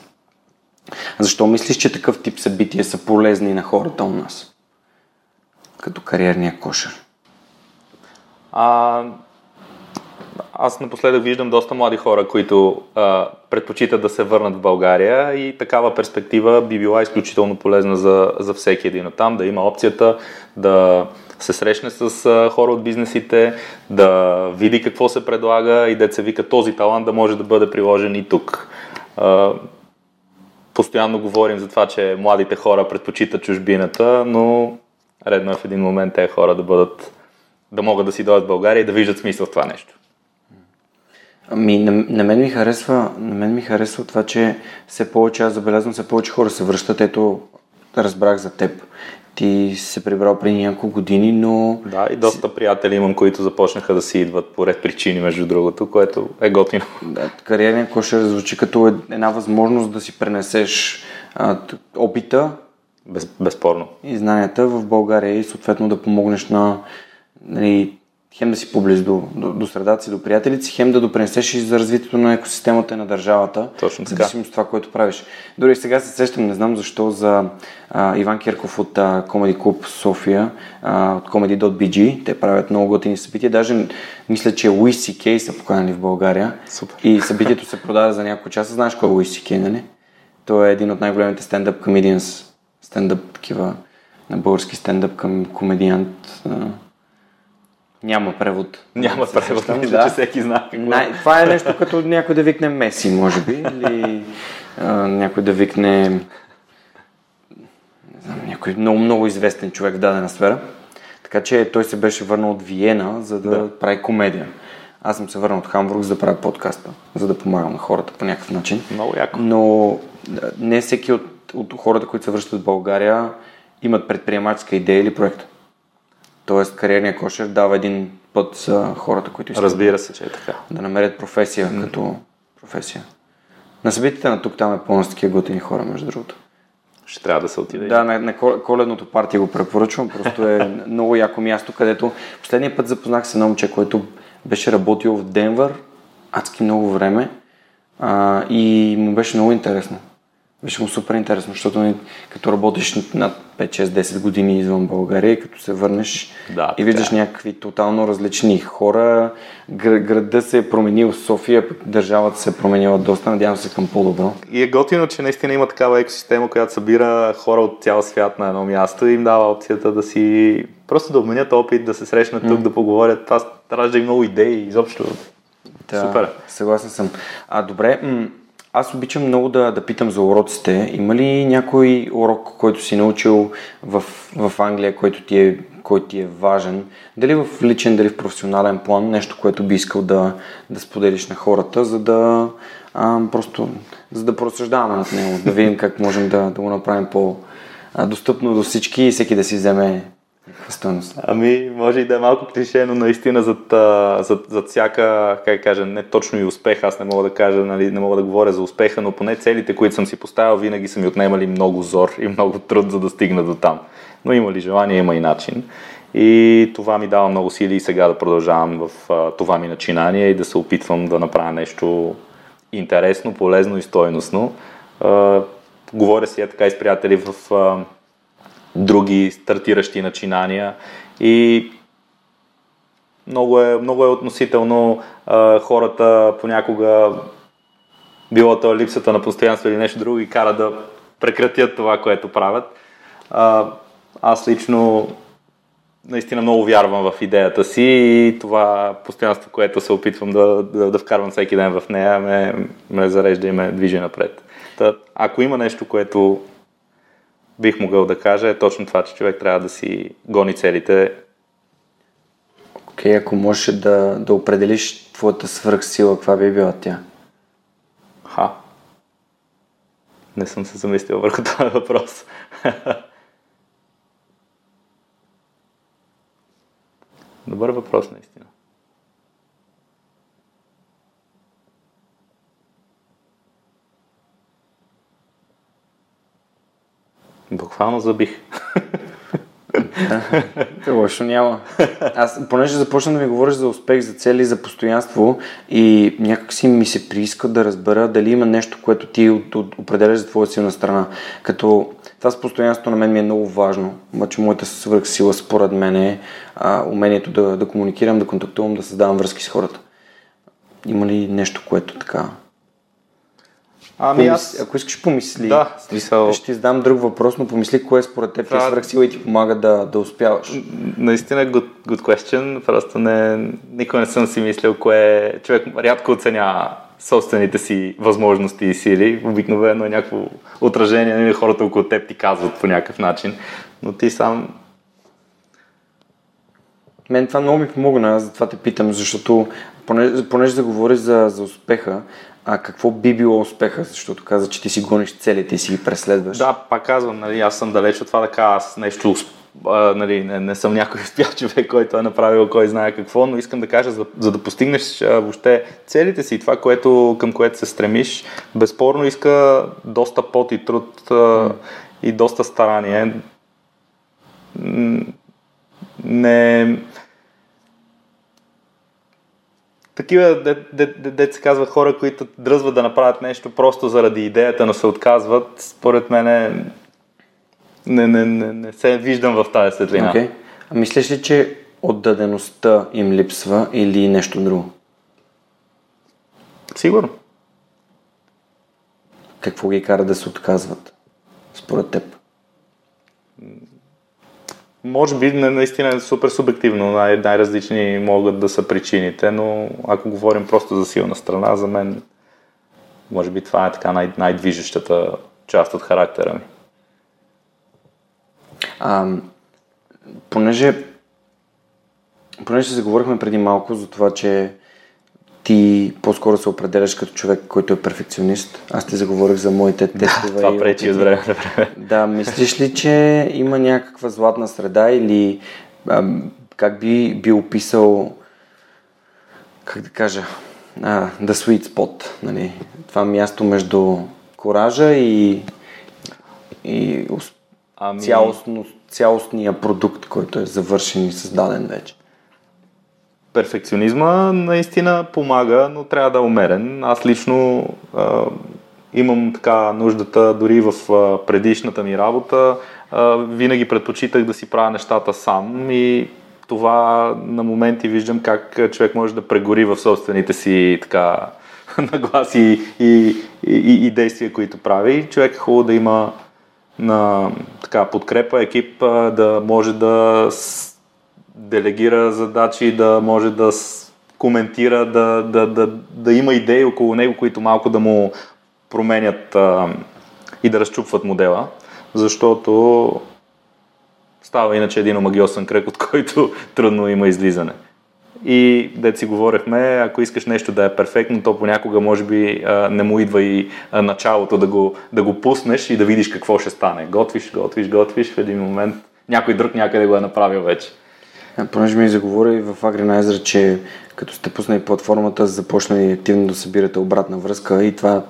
Защо мислиш, че такъв тип събития са полезни на хората у нас? Като кариерния кошер. А, аз напоследък виждам доста млади хора, които а, предпочитат да се върнат в България и такава перспектива би била изключително полезна за, за всеки един от там, да има опцията да се срещне с хора от бизнесите, да види какво се предлага и да се вика този талант да може да бъде приложен и тук. Постоянно говорим за това, че младите хора предпочитат чужбината, но редно е в един момент тези хора да бъдат да могат да си дойдат в България и да виждат смисъл в това нещо. Ами, на, на, мен ми харесва, на мен ми харесва това, че все повече, аз забелязвам, все повече хора се връщат. Ето, разбрах за теб. Ти се прибрал преди няколко години, но... Да, и доста приятели имам, които започнаха да си идват по ред причини, между другото, което е готино. Да, кариерния кошер звучи като една възможност да си пренесеш а, опита Без, безспорно. и знанията в България и съответно да помогнеш на нали, хем да си поблизо до, до, до средата си, до приятелите си, хем да допринесеш и за развитието на екосистемата и на държавата. Точно така. Зависимо от това, което правиш. Дори сега се сещам, не знам защо, за а, Иван Кирков от а, Comedy Club София, а, от comedy.bg. Те правят много готини събития. Даже мисля, че Louis C.K. са поканали в България. Супер. И събитието се продаде за няколко часа. Знаеш кой е Louis C.K., нали? Той е един от най-големите стендъп комедианс. Стендъп такива на български стендъп към комедиант. А, няма превод. Няма Се превод, мисля, че всеки знае какво е. Най- това е нещо като някой да викне Меси, може би, или а, някой да викне не знам, някой много, много известен човек в дадена сфера. Така че той се беше върнал от Виена, за да, Да. прави комедия. Аз съм се върнал от Хамбург, за да правя подкаста, за да помагам на хората по някакъв начин. Много яко. Но да, не всеки от, от хората, които се връщат в България, имат предприемаческа идея или проект. Тоест, кариерният кошер дава един път за хората, които искат Разбира се, че е така. да намерят професия като професия. На събитията на тук там е пълно с такива готини хора, между другото. Ще трябва да се отиде. Да, на, на кол- коледното партия го препоръчвам, просто е [LAUGHS] много яко място, където последния път запознах се едно момче, което беше работил в Денвър адски много време а, и му беше много интересно. Беше му супер интересно, защото нали, като работиш над 5-6-10 години извън България като се върнеш Да, и така виждаш е. някакви тотално различни хора, гр- града се е променил, София, пък държавата се е променила доста, надявам се към по-добро. И е готино, че наистина има такава екосистема, която събира хора от цял свят на едно място и им дава опцията да си просто да обменят опит, да се срещнат тук, да поговорят. Това ражда и много идеи изобщо. Да, Супер. Съгласен съм. А, добре, м- аз обичам много да, да питам за уроците. Има ли някой урок, който си научил в, в Англия, който ти, е, който ти е важен? Дали в личен, дали в професионален план, нещо, което би искал да, да споделиш на хората, за да а, просто за да просъждаваме над него, да видим как можем да, да го направим по-достъпно до всички и всеки да си вземе стойност. Ами, може и да е малко клише, но наистина зад, зад, зад всяка, как кажа, не точно и успех, аз не мога да кажа, нали, не мога да говоря за успеха, но поне целите, които съм си поставил, винаги са ми отнемали много зор и много труд, за да стигна до там. Но има ли желание, има и начин. И това ми дава много сили и сега да продължавам в а, това ми начинание и да се опитвам да направя нещо интересно, полезно и стойностно. А, говоря си е така и с приятели в а, други стартиращи начинания и много е, много е относително а, хората понякога било то липсата на постоянство или нещо друго и кара да прекратят това, което правят. А, аз лично наистина много вярвам в идеята си и това постоянство, което се опитвам да, да, да вкарвам всеки ден в нея, ме, ме зарежда и ме движи напред. Та, ако има нещо, което бих могъл да кажа, е точно това, че човек трябва да си гони целите. Окей, ако можеш да, да определиш твоята свръхсила, каква би била тя? Ха. Не съм се замислил върху [LAUGHS] този въпрос. Добър въпрос, наистина. Буквално забих. Лошо няма. Аз, понеже започна да ми говориш за успех, за цели, за постоянство и някак си ми се прииска да разбера дали има нещо, което ти от, от, определяш за твоя силна страна. Като това с постоянството на мен ми е много важно, обаче моята свръхсила според мен е а, умението да, да комуникирам, да контактувам, да създавам връзки с хората. Има ли нещо, което така... Ами Помис... Ако искаш помисли, Да, смисъл... ще ти задам друг въпрос, но помисли кое според теб ти е Това- свръхсила и ти помага да, да успяваш. Наистина good, good question. Просто не, никога не съм си мислил кое... Човек рядко оценява собствените си възможности и сили. Обикновено е някакво отражение, нали, хората около теб ти казват по някакъв начин. Но ти сам... Мен това много ми помогна, аз затова те питам, защото понеже, понеже заговори за, за успеха, а какво би било успеха? Защото каза, че ти си гониш целите и си ги преследваш. Да, пак казвам, нали, аз съм далеч от това да кажа, аз нещо нали, не, не съм някой [LAUGHS] успял човек, който е направил кой знае какво, но искам да кажа, за, за да постигнеш а, въобще целите си, това, което, към което се стремиш, безспорно иска доста пот и труд а, и доста старание. Не, такива, де, де, де, де се казва, хора, които дръзват да направят нещо просто заради идеята, но се отказват, според мен не, не, не, не се виждам в тази светлина. Okay. А мислиш ли, че отдадеността им липсва или нещо друго? Сигурно. Какво ги кара да се отказват, според теб? Може би наистина е супер субективно, най- най-различни могат да са причините, но ако говорим просто за силна страна, за мен може би това е така най- най-движещата част от характера ми. А, понеже, понеже се заговорихме преди малко за това, че ти по-скоро се определяш като човек, който е перфекционист. Аз ти заговорих за моите тестове. Да, това пречи от време на време. Да, мислиш ли, че има някаква златна среда или а, как би би описал как да кажа а, the sweet spot, нали? това място между коража и, и ами... цялостно, цялостния продукт, който е завършен и създаден вече перфекционизма наистина помага, но трябва да е умерен. Аз лично а, имам така нуждата, дори в а, предишната ми работа, а, винаги предпочитах да си правя нещата сам и това на моменти виждам как човек може да прегори в собствените си така [LAUGHS] нагласи и, и, и, и действия, които прави. Човек е хубаво да има на така, подкрепа, екип, да може да делегира задачи, да може да коментира, да, да, да, да има идеи около него, които малко да му променят а, и да разчупват модела, защото става иначе един омагиосен кръг, от който [LAUGHS] трудно има излизане. И да си говорихме, ако искаш нещо да е перфектно, то понякога може би а, не му идва и а, началото да го, да го пуснеш и да видиш какво ще стане. Готвиш, готвиш, готвиш, в един момент някой друг някъде го е направил вече. Понеже ми заговори в Agriниzer, че като сте пуснали платформата, започнали активно да събирате обратна връзка и това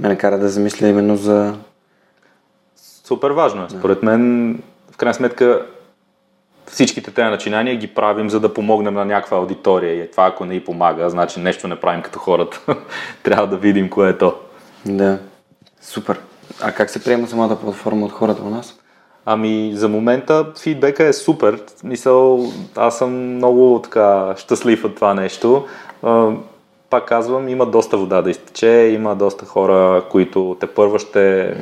ме накара да замисля именно за... Супер важно е. Да. Според мен, в крайна сметка, всичките тези начинания ги правим, за да помогнем на някаква аудитория. И това, ако не й помага, значи нещо не правим като хората. [LAUGHS] Трябва да видим кое е то. Да. Супер. А как се приема самата платформа от хората у нас? Ами за момента фидбека е супер. Мисъл, аз съм много така щастлив от това нещо. Пак казвам, има доста вода да изтече, има доста хора, които те първо ще,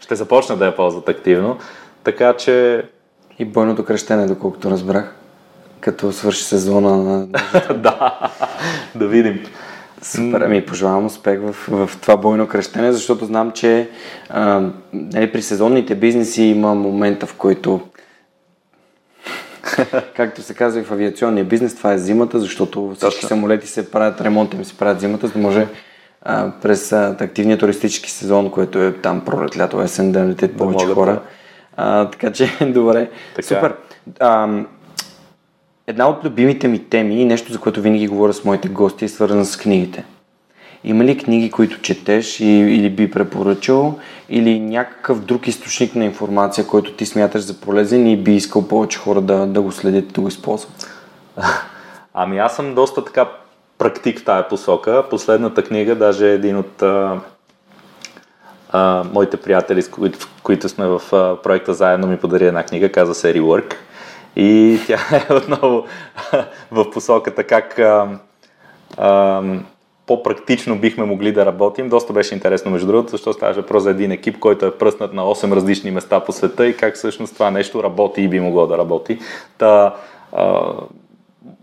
ще започнат да я ползват активно. Така че... И бойното кръщене, доколкото разбрах, като свърши сезона на... [LAUGHS] да, да видим. Супер, ами пожелавам успех в, в това бойно кръщене, защото знам, че а, нали, при сезонните бизнеси има момента, в който [LAUGHS] както се казва и в авиационния бизнес, това е зимата, защото всички Точно. самолети се правят, ремонта им се правят зимата, за да може а, през а, активния туристически сезон, който е там пролет, лято, есен, да летят повече да хора. А, така че, [LAUGHS] добре. Така. Супер. А, Една от любимите ми теми и нещо, за което винаги говоря с моите гости, е свързана с книгите. Има ли книги, които четеш и, или би препоръчал, или някакъв друг източник на информация, който ти смяташ за полезен и би искал повече хора да, да го следят и да го използват? [LAUGHS] Ами аз съм доста така практик в тая посока. Последната книга, даже един от а, а, моите приятели, с които, които сме в а, проекта заедно, ми подари една книга, каза се Rework. И [LAUGHS] тя е отново [LAUGHS] в посоката как а, а, по-практично бихме могли да работим. Доста беше интересно, между другото, защото ставаше въпрос за един екип, който е пръснат на 8 различни места по света и как всъщност това нещо работи и би могло да работи. Та, а,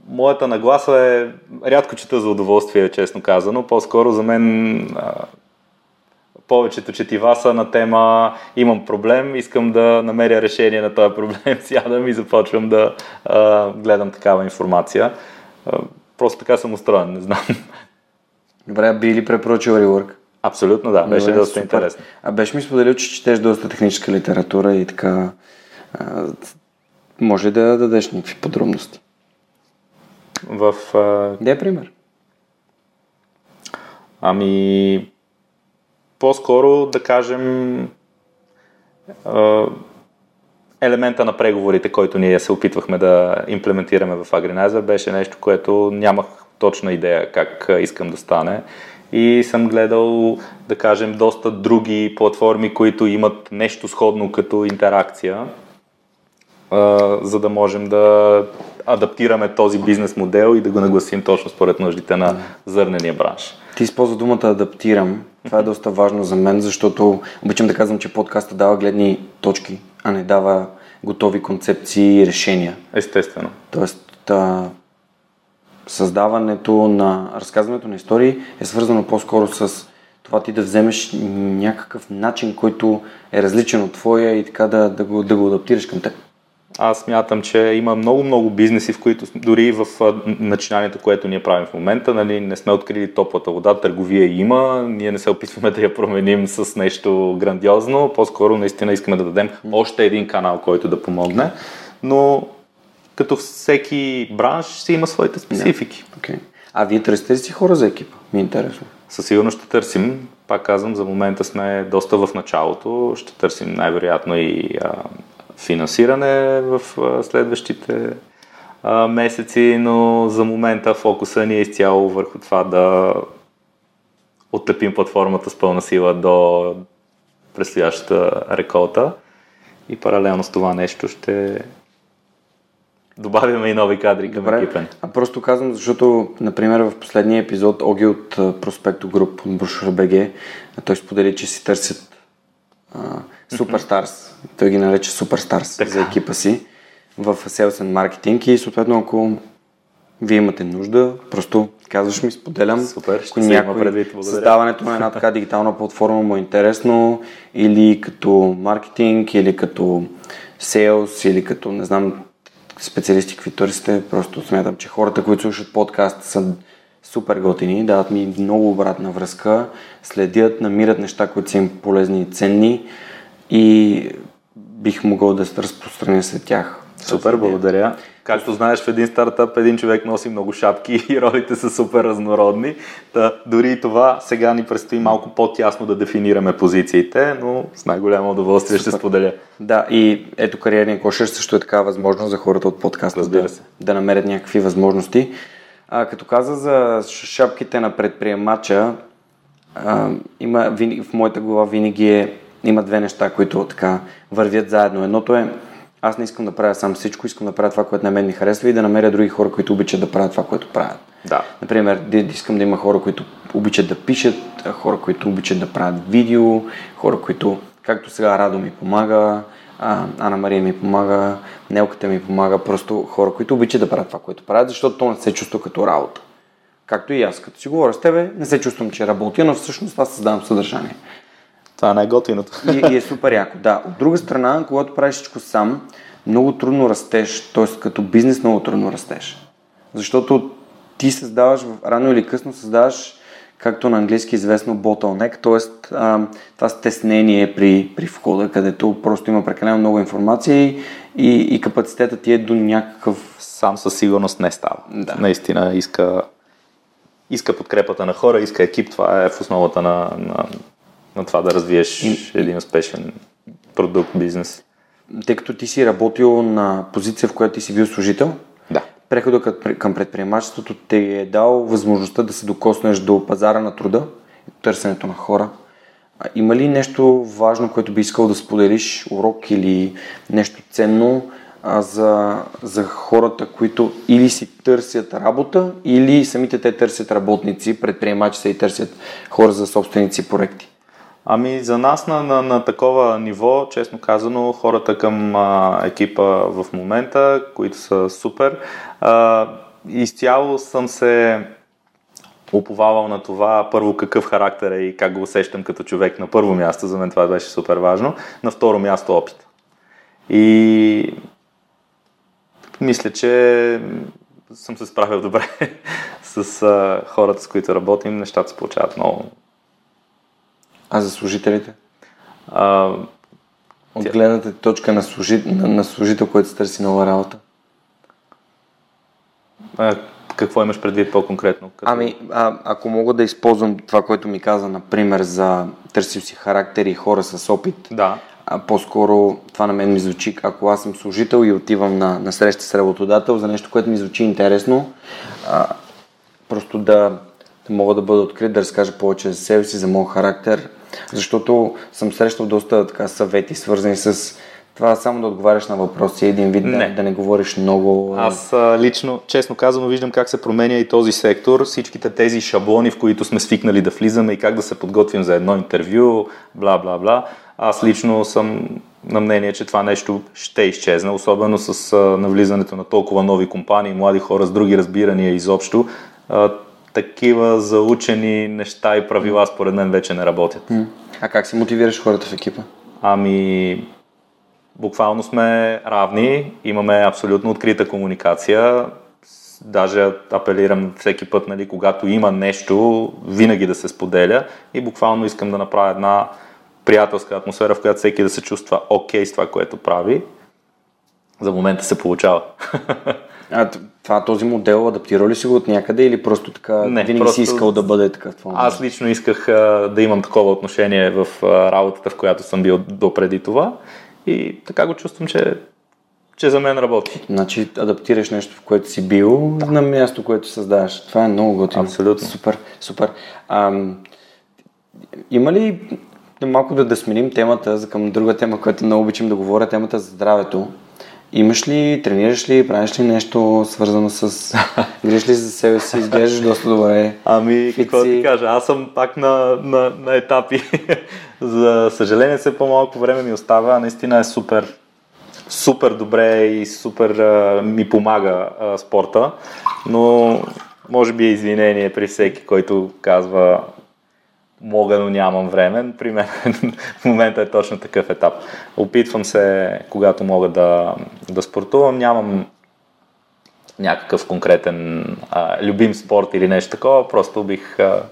моята нагласа е, рядко чета за удоволствие, честно казано, по-скоро за мен а, повечето четива са на тема имам проблем, искам да намеря решение на този проблем, [LAUGHS] сядам и започвам да а, гледам такава информация. А, просто така съм устроен, не знам. Добре, би ли препоръчал Rework? Абсолютно да, беше Добре, доста супер. интересно. А беше ми споделил, че четеш доста техническа литература и така. А, може ли да дадеш някакви подробности? В, а, Дай пример. ами, по-скоро да кажем елемента на преговорите, който ние се опитвахме да имплементираме в Agrinizer, беше нещо, което нямах точна идея как искам да стане. И съм гледал, да кажем, доста други платформи, които имат нещо сходно като интеракция, за да можем да адаптираме този бизнес модел и да го нагласим точно според нуждите на зърнения бранш. Ти използва думата адаптирам. Това е доста важно за мен, защото обичам да казвам, че подкаста дава гледни точки, а не дава готови концепции и решения. Естествено. Тоест, а, създаването на разказването на истории е свързано по-скоро с това ти да вземеш някакъв начин, който е различен от твоя и така да, да, го, да го адаптираш към теб. Аз мятам, че има много-много бизнеси, в които дори в начинанието, което ние правим в момента, нали, не сме открили топлата вода, търговия има, ние не се опитваме [LAUGHS] да я променим с нещо грандиозно, по-скоро наистина искаме да дадем още един канал, който да помогне, но като всеки бранш си има своите специфики. Okay. А вие търсите ли си хора за екипа? Ми е интересно. Със сигурност ще търсим, пак казвам, за момента сме доста в началото, ще търсим най-вероятно и а, финансиране в следващите месеци, но за момента фокуса ни е изцяло върху това да отлепим платформата с пълна сила до предстоящата реколта и паралелно с това нещо ще добавяме и нови кадри към екипа ни. А просто казвам, защото, например, в последния епизод Оги от Prospecto Group от Брошура БГ, той сподели, че си търсят Superstars. Той ги нарече Superstars Така. за екипа си в Sales and Marketing и съответно, ако вие имате нужда, просто казваш ми, споделям. Супер, ще някой предвид, благодаря. създаването на една [LAUGHS] така дигитална платформа му е интересно, или като маркетинг, или като sales, или като, не знам, специалисти, какви търсите, просто смятам, че хората, които слушат подкаст са супер готини, дават ми много обратна връзка, следят, намират неща, които са им полезни и ценни и бих могъл да се разпространя след тях. Супер, благодаря. Както знаеш, в един стартъп един човек носи много шапки [LAUGHS] и ролите са супер разнородни. Та, дори и това сега ни предстои малко по-тясно да дефинираме позициите, но с най-голямо удоволствие ще Супер. споделя. Да, и ето кариерния кошер също е такава възможност за хората от подкаста Разбира да, се. да намерят някакви възможности. А, като каза за шапките на предприемача, а, има, в моята глава винаги е, има две неща, които така вървят заедно. Едното е, аз не искам да правя сам всичко, искам да правя това, което на мен ми харесва и да намеря други хора, които обичат да правят това, което правят. Да. Например, искам да има хора, които обичат да пишат, хора, които обичат да правят видео, хора, които, както сега Радо ми помага, Ана Мария ми помага, Нелката ми помага, просто хора, които обичат да правят това, което правят, защото то не се чувства като работа. Както и аз, като си говоря с тебе, не се чувствам, че работя, но всъщност аз създавам съдържание. Това е най-готиното. И, и е супер яко, да. От друга страна, когато правиш всичко сам, много трудно растеш, т.е. като бизнес много трудно растеш. Защото ти създаваш, рано или късно създаваш, както на английски известно bottleneck, т.е. това стеснение при, при входа, където просто има прекалено много информация и, и, и капацитета ти е до някакъв... Сам със сигурност не става. Да. Наистина иска, иска подкрепата на хора, иска екип. Това е в основата на, на, на това да развиеш И- един успешен продукт, бизнес. Тъй като ти си работил на позиция, в която ти си бил служител, Да. прехода към- предприемачеството те е дал възможността да се докоснеш до пазара на труда, търсенето на хора. Има ли нещо важно, което би искал да споделиш, урок или нещо ценно а, за, за хората, които или си търсят работа, или самите те търсят работници, предприемачи са и търсят хора за собственици проекти? Ами за нас на, на, на такова ниво, честно казано, хората към а, екипа в момента, които са супер, а, изцяло съм се уповавал на това първо какъв характер е и как го усещам като човек на първо място, за мен това беше супер важно, на второ място опит. И мисля, че съм се справил добре [LAUGHS] с а, хората, с които работим, нещата се получават много. А за служителите? А, От гледната точка на, служи... на, на служител, който се търси нова работа? а, какво имаш предвид по-конкретно? Като... Ами, а, ако мога да използвам това, което ми каза, например, за търсил си характер и хора с опит, Да. а по-скоро това на мен ми звучи, ако аз съм служител и отивам на, на среща с работодател за нещо, което ми звучи интересно, а, просто да, да мога да бъда открит, да разкажа повече за себе си, за моят характер, защото съм срещал доста така съвети, свързани с това само да отговаряш на въпроси, един вид Не. да, да не говориш много. Аз а, лично, честно казано, виждам как се променя и този сектор, всичките тези шаблони, в които сме свикнали да влизаме и как да се подготвим за едно интервю, бла, бла, бла. Аз лично съм на мнение, че това нещо ще изчезне, особено с а, навлизането на толкова нови компании, млади хора с други разбирания изобщо. А, такива заучени неща и правила според мен вече не работят. А как си мотивираш хората в екипа? Ами, буквално сме равни, имаме абсолютно открита комуникация. Даже апелирам всеки път, нали, когато има нещо, винаги да се споделя и буквално искам да направя една приятелска атмосфера, в която всеки да се чувства окей с това, което прави. За момента се получава. [LAUGHS] А това този модел адаптира ли си го от някъде или просто така Не, винаги просто- си искал да бъде такъв това? Аз лично исках а, да имам такова отношение в а, работата, в която съм бил допреди това и така го чувствам, че, че за мен работи. Значи адаптираш нещо, в което си бил на място, което създаваш. Това е много готино. Абсолютно. Супер, супер. Ам, има ли да малко да, да сменим темата за към друга тема, която много обичам да говоря, темата за здравето. Имаш ли, тренираш ли, правиш ли нещо свързано с... [LAUGHS] Гриш ли за себе си, изглеждаш доста добре. Ами, какво да ти кажа, аз съм пак на, на, на етапи. [LAUGHS] За съжаление, все по-малко време ми остава. Наистина е супер, супер добре и супер а, ми помага а, спорта, но може би е извинение при всеки, който казва мога, но нямам време. При мен в момента е точно такъв етап. Опитвам се, когато мога да, да спортувам, нямам някакъв конкретен а, любим спорт или нещо такова, просто бих, а,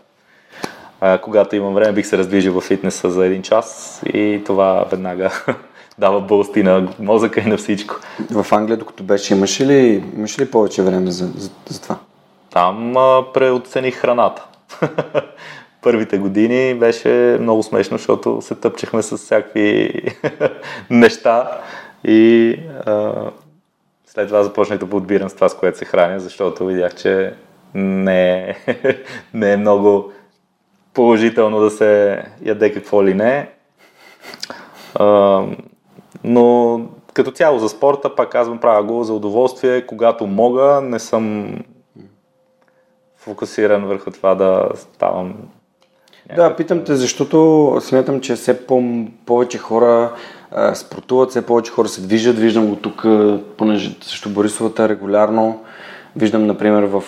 а, когато имам време, бих се раздвижил в фитнеса за един час и това веднага [LAUGHS] дава бълсти на мозъка и на всичко. В Англия, докато беше, имаш ли, имаш ли повече време за, за, за това? Там а, преоцених храната. [LAUGHS] Първите години беше много смешно, защото се тъпчехме с всякакви [LAUGHS] неща и а, след това започнах да подбирам с това, с което се храня, защото видях, че не е, [LAUGHS] не е много положително да се яде какво ли не. А, но като цяло за спорта, пак казвам, правя го за удоволствие, когато мога, не съм фокусиран върху това да ставам. Да, питам те, защото смятам, че все по- повече хора а, спортуват, все повече хора се движат. Виждам го тук, понеже също Борисовата регулярно. Виждам, например, в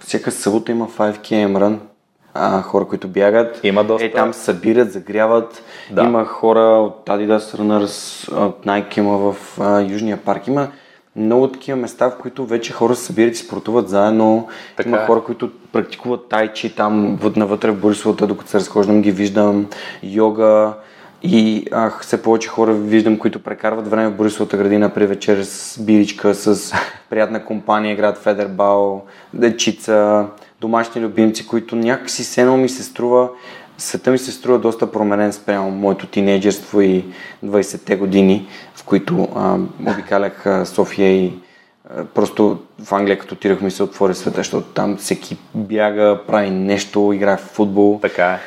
всяка събота има 5km run. А, хора, които бягат. Има доста. Е, там събират, загряват. Да. Има хора от Adidas Runners, от Nike има в а, Южния парк. Има много такива места, в които вече хора се събират и спортуват заедно. Така има е. хора, които практикуват тайчи там навътре в Борисовата, докато се разхождам ги виждам, йога и ах, все повече хора виждам, които прекарват време в Борисовата градина при вечер с биличка, с [LAUGHS] приятна компания, играят федербал, дечица, домашни любимци, които някакси все едно ми се струва света ми се струва доста променен спрямо моето тинейджерство и 20-те години, в които а, обикалях а, София и а, просто в Англия, като отидох ми се отвори света, защото там всеки бяга, прави нещо, играе в футбол. Така е.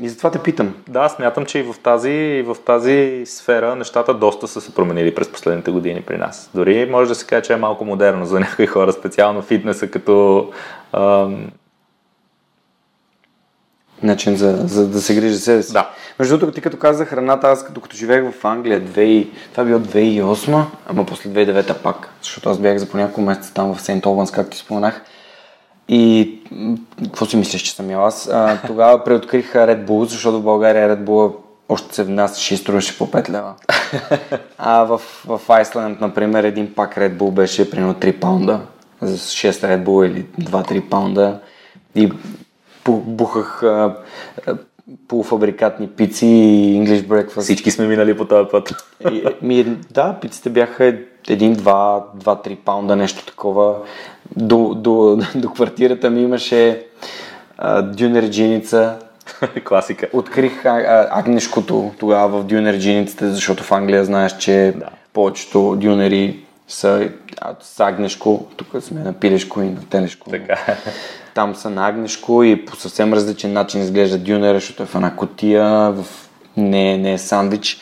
И затова те питам. Да, смятам, че и в тази, и в тази сфера нещата доста са се променили през последните години при нас. Дори може да се каже, че е малко модерно за някои хора, специално фитнеса като ам, начин за, за да се грижи за себе си. Да. Между другото, ти като каза за храната, аз докато живеех в Англия, 2, това е било 2008, ама после 2009 пак, защото аз бях за по няколко месеца там в Сейнт Олбанс, както споменах. И какво си мислиш, че съм ял аз? А, тогава преоткрих Red Bull, защото в България Red Bull още се внасяше и струваше по 5 лева. А в, в Айсланд, например, един пак Red Bull беше примерно 3 паунда за 6 Red Bull или 2-3 паунда. И бухах а, а, полуфабрикатни пици и English breakfast. Всички сме минали по този път. И, ми, да, пиците бяха един, два, два-три паунда, нещо такова. До, до, до квартирата ми имаше а, дюнер джиница. [LAUGHS] Класика. Открих а, агнешкото тогава в дюнер джиниците, защото в Англия знаеш, че Да. повечето дюнери са с агнешко. Тук сме на пилешко и на телешко. Така. Там са на агнешко и по съвсем различен начин изглежда дюнера, защото е в една котия, в... Не, не е сандвич.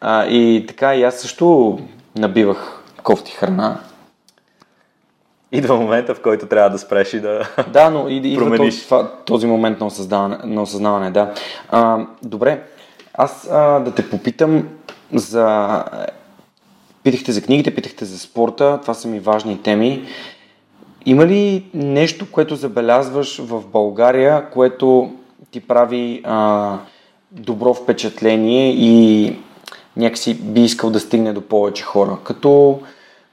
А, и така и аз също набивах кофти храна. Идва момента, в който трябва да спреш и да... [LAUGHS] Да, но и, идва Промениш. този, този момент на осъзнаване, на осъзнаване да. А, добре, аз а, да те попитам за... Питахте за книгите, питахте за спорта, това са ми важни теми. Има ли нещо, което забелязваш в България, което ти прави а, добро впечатление и някакси би искал да стигне до повече хора? Като,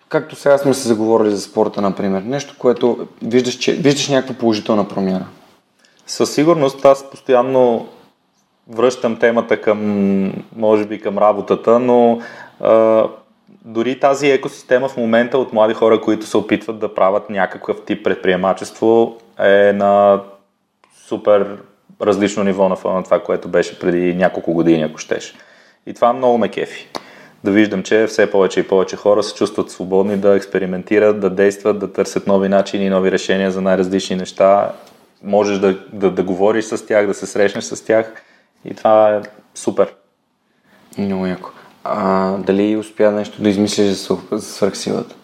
както сега сме се заговорили за спорта, например. Нещо, което виждаш, че, виждаш някаква положителна промяна. Със сигурност аз постоянно връщам темата към, може би към работата, но а, дори тази екосистема в момента от млади хора, които се опитват да правят някакъв тип предприемачество е на супер различно ниво на фона на това, което беше преди няколко години, ако щеш. И това много ме кефи. Да виждам, че все повече и повече хора се чувстват свободни да експериментират, да действат, да търсят нови начини, нови решения за най-различни неща. Можеш да, да, да говориш с тях, да се срещнеш с тях. И това е супер. Много яко. А, дали успя нещо да измислиш за, за свърхсилата?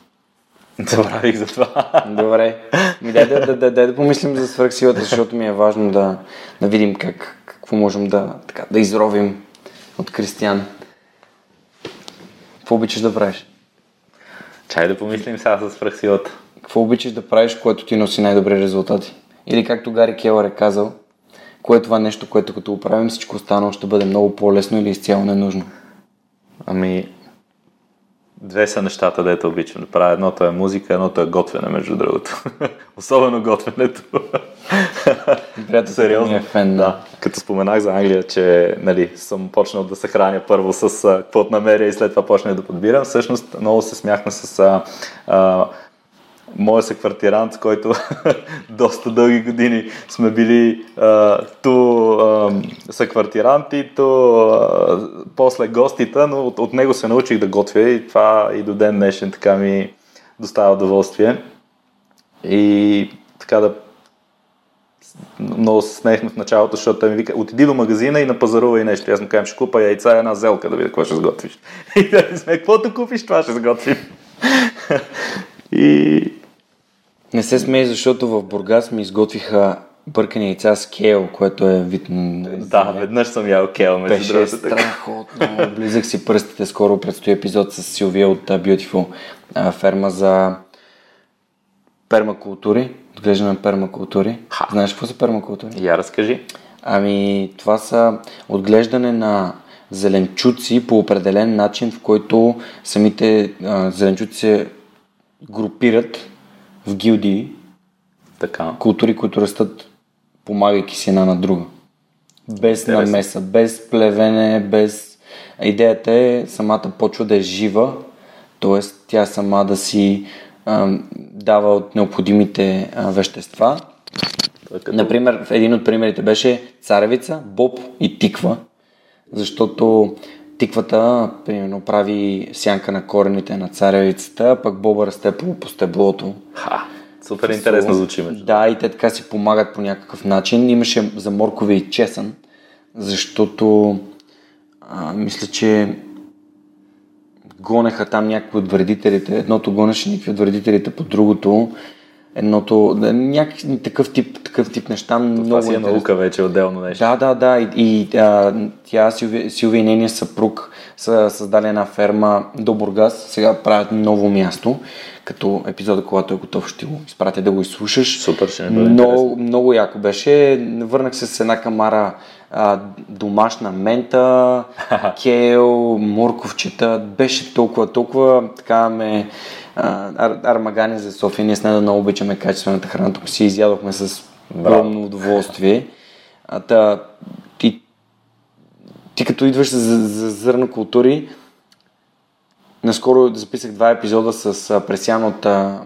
Забравих за това. Добре. Ми дай да, да, да, дай да помислим за свърхсилата, защото ми е важно да, да видим как, какво можем да, така, да изровим от Кристиян. Какво обичаш да правиш? Чай да помислим сега с свръхсилата. Какво обичаш да правиш, което ти носи най-добри резултати? Или както Гари Келър е казал, кое е това нещо, което като го правим, всичко останало ще бъде много по-лесно или изцяло ненужно? Ами, две са нещата, дето обичам да правя. Едното е музика, едното е готвене, между другото. [LAUGHS] Особено готвенето. Приятелът ми е фен, да. Като споменах за Англия, че нали, съм почнал да се храня първо с каквото намеря и след това почнах да подбирам, всъщност много се смяхме с а, а, моя съквартирант, който [LAUGHS] доста дълги години сме били а, ту а, съквартиранти, ту а, после гостите, но от, от него се научих да готвя и това и до ден днешен така ми доставя удоволствие. И така да много се смеехме в началото, защото той ми вика, отиди до магазина и напазарувай нещо. Аз му казвам, ще купа яйца и една зелка да видя какво ще сготвиш. [LAUGHS] И да сме, каквото купиш, това ще сготвим. [LAUGHS] и Не се смей, защото в Бургас ми изготвиха бъркани яйца с кейл, което е вид да, веднъж съм ял кел, между Беше другото. страхотно. Облизах си пръстите. Скоро предстои епизод с Силвия от Beautiful ферма за пермакултури. Отглеждане на пермакултури. Ха. Знаеш какво са пермакултури? Я разкажи. Ами, това са отглеждане на зеленчуци по определен начин, в който самите а, зеленчуци се групират в гилдии, Така. култури, които растат помагайки си една на друга. Без Интересно. намеса, без плевене, без... Идеята е самата почва да е жива, т.е. тя сама да си а, дава от необходимите а, вещества. Е като- Например, един от примерите беше царевица, боб и тиква, защото тиквата, примерно, прави сянка на корените на царевицата, пък боба расте по, по стеблото. Ха, супер интересно звучи. Между. Да, и те така си помагат по някакъв начин. Имаше за моркови и чесън, защото а, мисля, че гонеха там някои от вредителите. Едното гонеше някакви от вредителите по другото едното, някакъв такъв тип, такъв тип неща. Това много си е интересно. наука вече, отделно нещо. Да, да, да. И, и а, тя, Силвия, Силвия и нейният съпруг са създали една ферма до Бургас. Сега правят ново място. Като епизода, когато е готов, ще го изпратя да го изслушаш. Супер, ще ми бъде интересно. много, много яко беше. Върнах се с една камара а, домашна мента, [LAUGHS] кейл, морковчета. Беше толкова, толкова така ме ар, армагани за София. Ние с нея много обичаме качествената храна. Тук си изядохме с огромно удоволствие. А, та, ти, ти като идваш за, за зърна култури, Наскоро записах два епизода с Пресян от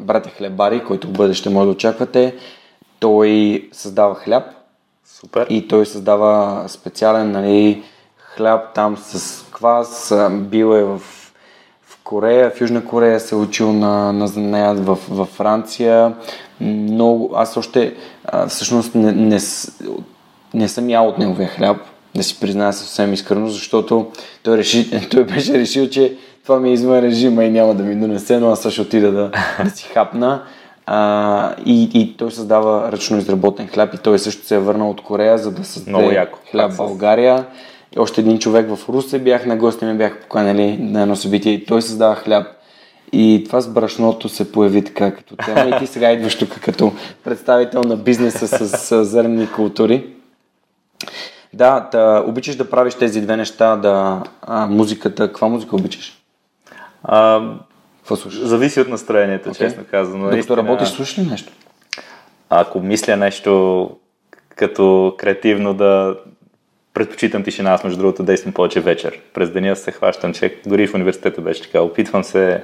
Братя Хлебари, който в бъдеще може да очаквате. Той създава хляб Супер. и той създава специален нали, хляб там с квас. Бил е в Корея, в Южна Корея се е учил на, на занаят в, в Франция. Много, аз още а, всъщност не, не, не съм ял от неговия хляб, да си призная съвсем искрено, защото той, реши, [LAUGHS] той беше решил, че това ми е извън режима и няма да ми донесе, но аз също отида да, да си хапна. А, и, и той създава ръчно изработен хляб и той също се е върнал от Корея, за да създаде хляб в България. Още един човек в Русе бях на гости, ме бяха поканали на едно събитие и той създава хляб. И това с брашното се появи така като тема и ти сега идваш тук като представител на бизнеса с, с зърнени култури. Да, да, обичаш да правиш тези две неща, да, а, музиката, каква музика обичаш? А, Какво слушаш? зависи от настроението, Окей. честно казано. Докато Наистина, работиш, слушаш ли нещо? Ако мисля нещо като креативно да предпочитам тишина, аз между другото действам повече вечер. През деня се хващам, че дори в университета беше така. Опитвам се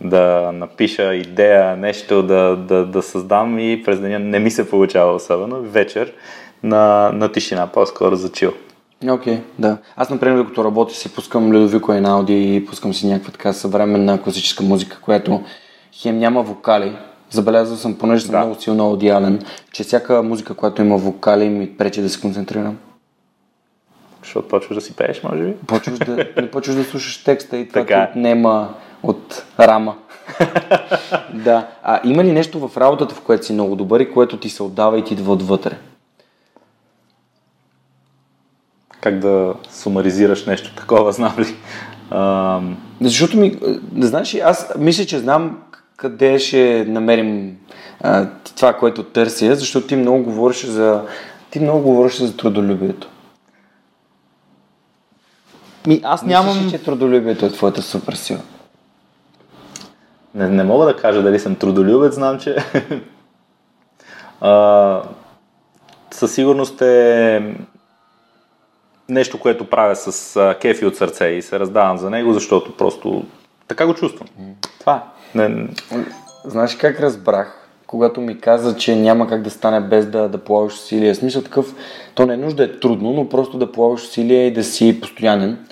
да напиша идея, нещо да, да, да създам и през деня не ми се получава особено. Вечер на, на тишина, по-скоро за чил. Окей, okay, да. Аз, например, докато работя, си пускам Людовико Енауди и пускам си някаква така съвременна класическа музика, която хем няма вокали. Забелязал съм, понеже съм Да. много силно аудиален, че всяка музика, която има вокали, ми пречи да се концентрирам. Защото почваш да си пееш, може би? Почваш да, [LAUGHS] не почваш да слушаш текста и това Така е. ти отнема от рама. [LAUGHS] да. А има ли нещо в работата, в което си много добър и което ти се отдава и ти идва отвътре? Как да сумаризираш нещо такова, [LAUGHS] знам ли? Ам, Защото ми, не знаеш аз мисля, че знам къде ще намерим а, това, което търся, защото ти много говориш за, ти много говориш за трудолюбието. Ми, аз нямам... Мислиш ли, че трудолюбието е твоята супер сила? Не, не мога да кажа дали съм трудолюбец, знам, че а, със сигурност е нещо, което правя с а, кефи от сърце и се раздавам за него, защото просто така го чувствам. Това е. Не, Знаеш как разбрах, когато ми каза, че няма как да стане без да, да полагаш усилия. Смисъл такъв, то не е нужда е трудно, но просто да полагаш усилия и да си постоянен.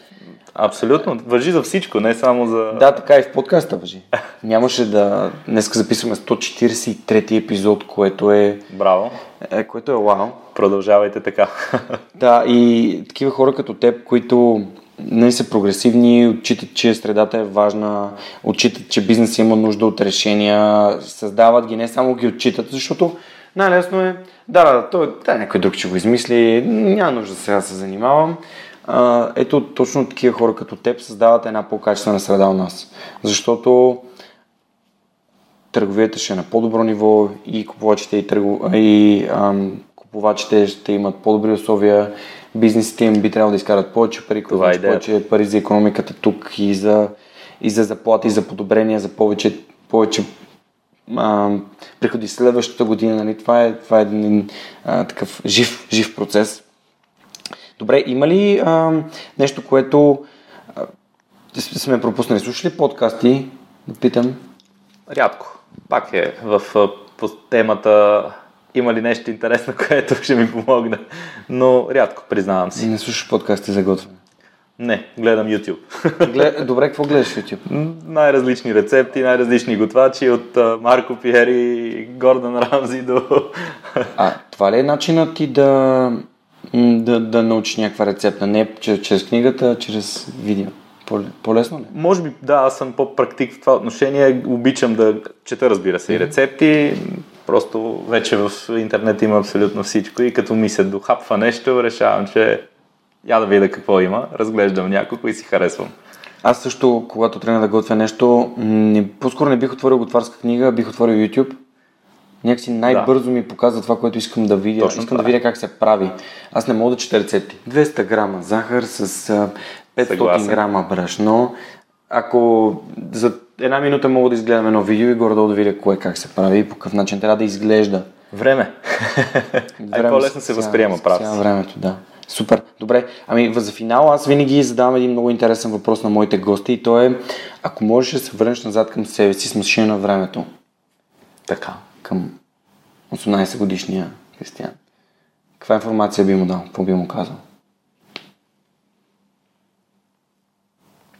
Абсолютно. Въжи за всичко, не само за... Да, така и в подкаста въжи. Нямаше да... Днеска записваме 143 епизод, което е, Браво. е, което е вау. Продължавайте така. [LAUGHS] Да, и такива хора като теб, които не са прогресивни, отчитат, че средата е важна, отчитат, че бизнесът има нужда от решения, създават ги, не само ги отчитат, защото най-лесно е, да, да, той, да, някой друг ще го измисли, няма нужда сега да се занимавам. А, ето, точно такива хора като теб създават една по-качествена среда у нас. Защото търговията ще е на по-добро ниво и купувачите и, търгов... и ам, купувачите ще имат по-добри условия, бизнесите им би трябвало да изкарат повече пари, Това е значи повече пари за економиката тук и за, и за заплати, и за подобрения, за повече, повече ам, приходи следващата година. Нали? Това, е, това е един а, такъв жив, жив процес. Добре, има ли ам, нещо, което а, сме пропуснали? Слушали ли подкасти? Да питам. Рядко. Пак е в а, по темата има ли нещо интересно, [LAUGHS] което ще ми помогне. Но рядко, признавам си. Не слушаш подкасти за готвене. Не, гледам YouTube. [LAUGHS] Глед... Добре, какво гледаш в YouTube? Най-различни рецепти, най-различни готвачи, от а, Марко Пиери, Гордон Рамзи до... А това ли е начинът ти да, да, да научиш някаква рецепта? Не чрез, чрез книгата, а чрез видео. По- по-лесно ли? Може би, да, аз съм по-практик в това отношение. Обичам да чета, разбира се, и рецепти. Просто вече в интернет има абсолютно всичко и като ми се дохапва нещо, решавам, че я да видя какво има, разглеждам няколко и си харесвам. Аз също, когато трябва да готвя нещо, не, по-скоро не бих отворил готварска книга, бих отворил YouTube. Някакси най-бързо ми показва това, което искам да видя. Точно искам това да видя как се прави. Аз не мога да чета рецепти. 200 грама захар с а, 500 Съгласен. грама брашно. Ако за една минута мога да изгледам едно видео и горе-долу да видя кое как се прави и по какъв начин трябва да изглежда. Време. [LAUGHS] Ай, Време по-лесно се възприема, прав времето, да. Супер. Добре. Ами за финал аз винаги задавам един много интересен въпрос на моите гости и то е, ако можеш да се върнеш назад към себе си с машина на времето, Така. Към 18 годишния християн, каква информация би му дал? Какво би му казал?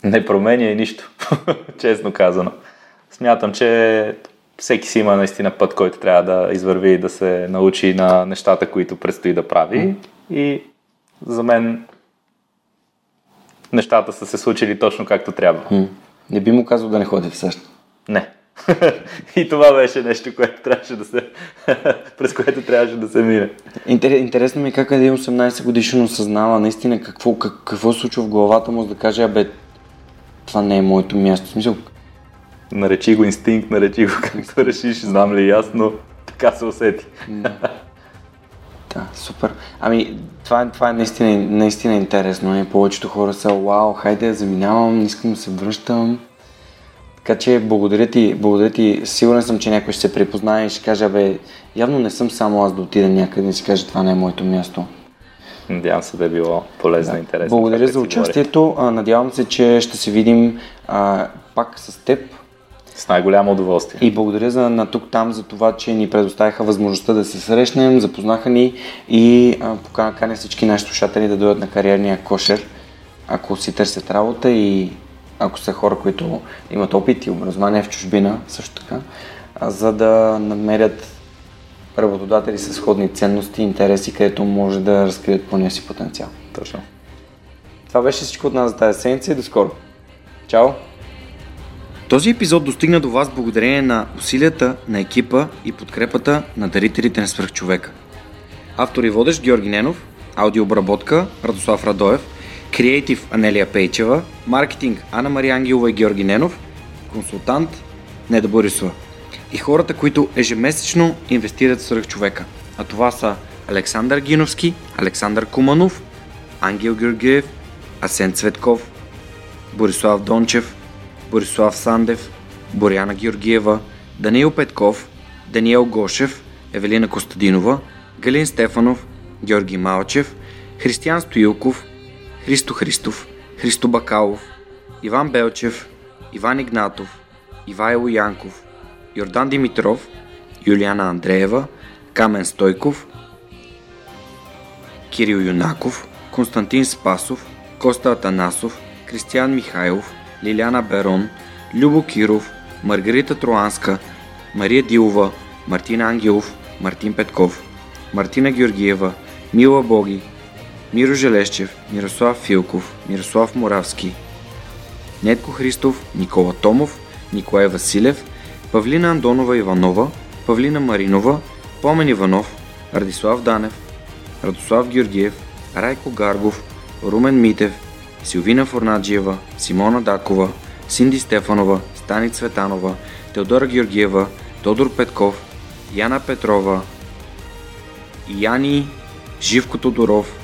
Не променя и нищо, [LAUGHS] честно казано. Смятам, че всеки си има наистина път, който трябва да извърви и да се научи на нещата, които предстои да прави. И за мен нещата са се случили точно както трябва. Не би му казал да не ходи в САЩ. Не. [LAUGHS] и това беше нещо, което трябваше да се... [LAUGHS] през което трябваше да се мине. Интер- Интересно ми е как един 18 годишен осъзнава наистина какво, как, какво се случва в главата му, за да каже, абе, това не е моето място. В смисъл, Наречи го инстинкт, наречи го [LAUGHS] както решиш, знам ли ясно, така се усети. Да, супер. Ами, това, е- това е наистина, наистина интересно. И повечето хора са, вау, хайде заминавам, не искам да се връщам. Така че благодаря ти, благодаря ти. Сигурен съм, че някой ще се припознае и ще каже, бе, явно не съм само аз да отида някъде и си каже, това не е моето място. Надявам се да е било полезно и интересно. Благодаря за участието. А, надявам се, че ще се видим а, пак с теб. С най-голямо удоволствие. И благодаря за на тук там за това, че ни предоставиха възможността да се срещнем, запознаха ни и а, покана каня всички наши слушатели да дойдат на кариерния кошер, ако си търсят работа и ако са хора, които имат опит и образование в чужбина също така, за да намерят работодатели с сходни ценности и интереси, където може да разкрият пълния си потенциал. Точно. Това беше всичко от нас за тази седмица и до скоро. Чао! Този епизод достигна до вас благодарение на усилията на екипа и подкрепата на дарителите на свръхчовека. Автор и водещ Георги Ненов, аудиообработка Радослав Радоев, креатив Анелия Пейчева, маркетинг Анна Мария Ангелова и Георги Ненов, консултант Неда Борисова и хората, които ежемесечно инвестират в свръхчовека. А това са Александър Гиновски, Александър Куманов, Ангел Георгиев, Асен Цветков, Борислав Дончев, Борислав Сандев, Боряна Георгиева, Даниил Петков, Даниел Гошев, Евелина Костадинова, Галин Стефанов, Георги Малчев, Християн Стоилков, Христо Христов, Христо Бакалов, Иван Белчев, Иван Игнатов, Ивайло Янков, Йордан Димитров, Юлиана Андреева, Камен Стойков, Кирил Юнаков, Константин Спасов, Коста Атанасов, Кристиян Михайлов, Лиляна Берон, Любо Киров, Маргарита Троанска, Мария Дилова, Мартин Ангелов, Мартин Петков, Мартина Георгиева, Мила Боги, Миро Желещев, Мирослав Филков, Мирослав Моравски, Нетко Христов, Никола Томов, Николай Василев, Павлина Андонова Иванова, Павлина Маринова, Помен Иванов, Радислав Данев, Радослав Георгиев, Райко Гаргов, Румен Митев, Силвина Форнаджиева, Симона Дакова, Синди Стефанова, Стани Цветанова, Теодора Георгиева, Тодор Петков, Яна Петрова, Яни Живко Тодоров,